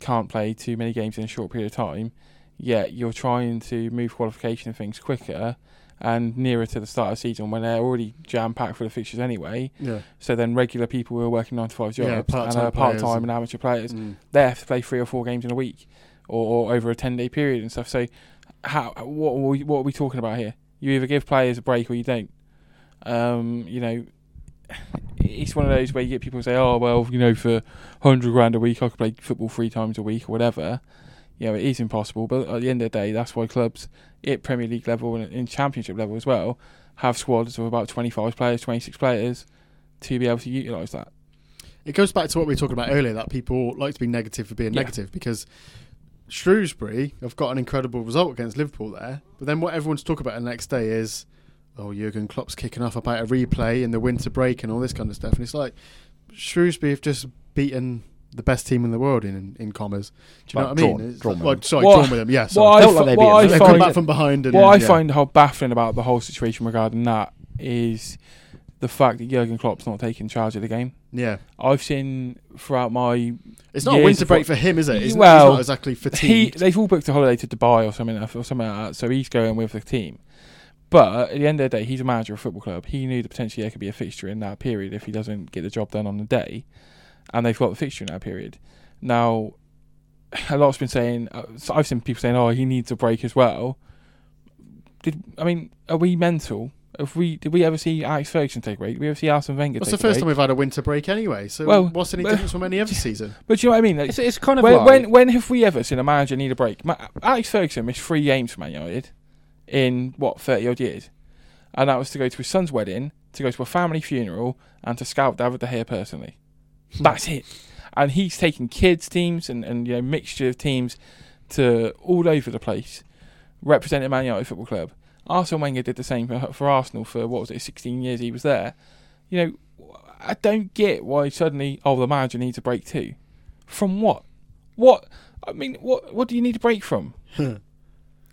can't play too many games in a short period of time. Yet you're trying to move qualification things quicker and nearer to the start of the season when they're already jam packed for the fixtures anyway. Yeah. So then regular people who are working nine to five jobs Yeah, and part-time are part time and- and amateur players, Mm. they have to play three or four games in a week or, or over a ten day period and stuff. So how what are we, what are we talking about here? You either give players a break or you don't. Um, you know, it's one of those where you get people say, "Oh, well, you know, for hundred grand a week, I could play football three times a week or whatever." You know, it is impossible. But at the end of the day, that's why clubs at Premier League level and in Championship level as well have squads of about twenty-five players, twenty-six players to be able to utilise that. It goes back to what we were talking about earlier that people like to be negative for being Yeah. negative because Shrewsbury have got an incredible result against Liverpool there. But then what everyone's talking about the next day is, oh, Jurgen Klopp's kicking off about a replay in the winter break and all this kind of stuff. And it's like, Shrewsbury have just beaten the best team in the world in in commas. Do you Well, know what I mean? drawn- It's drawn like- with well, them. sorry, What- drawn with them. Yeah, sorry. What I, Felt like fi- they what beat I they come find back from behind. And, What I yeah. find how baffling about the whole situation regarding that is the fact that Jurgen Klopp's not taking charge of the game. yeah, I've seen throughout my it's not a winter break for him, is it? He's, Well, he's not exactly he fatigued. they've all booked a holiday to Dubai or something or something like that, so he's going with the team. But at the end of the day, he's a manager of a football club. He knew that potentially there could be a fixture in that period if he doesn't get the job done on the day, and they've got the fixture in that period. Now, a lot's been saying. Uh, I've seen people saying, "Oh, he needs a break as well." Did I mean? Are we mental? Have we? Did we ever see Alex Ferguson take a break? Did we ever see Arsene Wenger It's take the first break? time we've had a winter break anyway. So Well, what's any difference from any other season? But do you know what I mean? Like, It's, it's kind of when, like when when have we ever seen a manager need a break? Ma- Alex Ferguson missed three games for Man United in what thirty odd years, and that was to go to his son's wedding, to go to a family funeral, and to scout David De Gea personally. That's it. And he's taken kids teams and and you know mixture of teams to all over the place, representing Man United Football Club. Arsene Wenger did the same for, for Arsenal for what was it, sixteen years he was there. You know, I don't get why suddenly oh the manager needs a break too. From what? What? I mean, what? What do you need a break from?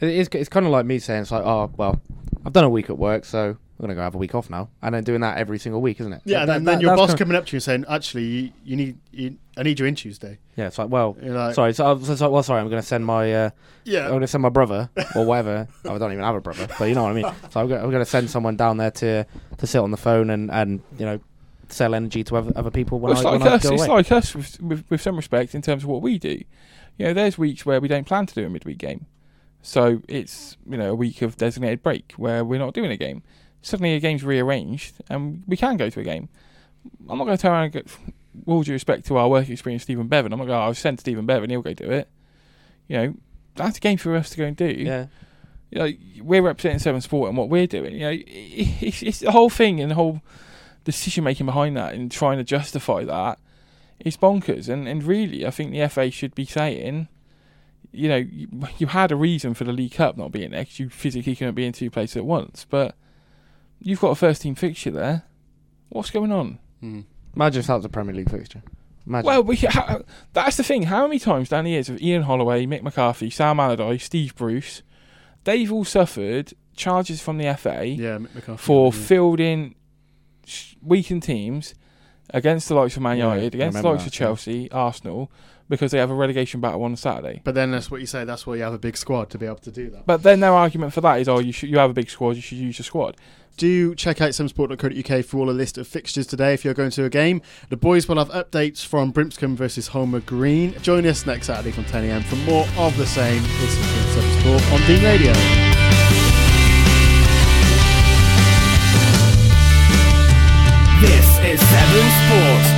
It is, it's kind of like me saying, it's like, oh, well, I've done a week at work, so I'm going to go have a week off now. And then doing that every single week, isn't it? Yeah, That- and then, that- then your boss coming up to you and saying, "Actually, you, you need, you, I need you in Tuesday." Yeah, it's like, well, You're like, sorry, so, so, so, well, sorry, I'm going to send my, uh, I'm yeah, going to send my brother or whatever. oh, I don't even have a brother, but you know what I mean. So I'm going to send someone down there to to sit on the phone and, and you know sell energy to other, other people when Well, it's I, like when I us. go It's away. like us with, with with some respect in terms of what we do. You know, there's weeks where we don't plan to do a midweek game, so it's you know a week of designated break where we're not doing a game. Suddenly, a game's rearranged and we can go to a game. I'm not going to turn around and go, with all due respect to our work experience, Stephen Bevan. I'm not going. to I've sent Stephen Bevan. He'll go do it. You know, that's a game for us to go and do. yeah, you know, we're representing Severn Sport and what we're doing. You know, it's, it's the whole thing and the whole decision making behind that and trying to justify that is bonkers. And and really, I think the FA should be saying, you know, you, you had a reason for the League Cup not being there 'cause you physically couldn't be in two places at once, but you've got a first team fixture there. What's going on? Hmm. Imagine if that was a Premier League fixture. Imagine. Well, we, how, that's the thing. How many times down the years of Ian Holloway, Mick McCarthy, Sam Allardyce, Steve Bruce, they've all suffered charges from the FA yeah, Mick McCarthy, for yeah. fielding weakened teams against the likes of Man United, I against the likes of that, yeah. Chelsea, Arsenal, because they have a relegation battle on Saturday. But then that's what you say. That's why you have a big squad to be able to do that. But then their argument for that is, oh, you should you have a big squad, you should use your squad. Do check out severnsport.co.uk for all a list of fixtures today if you're going to a game. The boys will have updates from Brimscombe versus Holmer Green. Join us next Saturday from 10am for more of the same. This is King Severn Sport on Dean Radio. This is Severn Sport.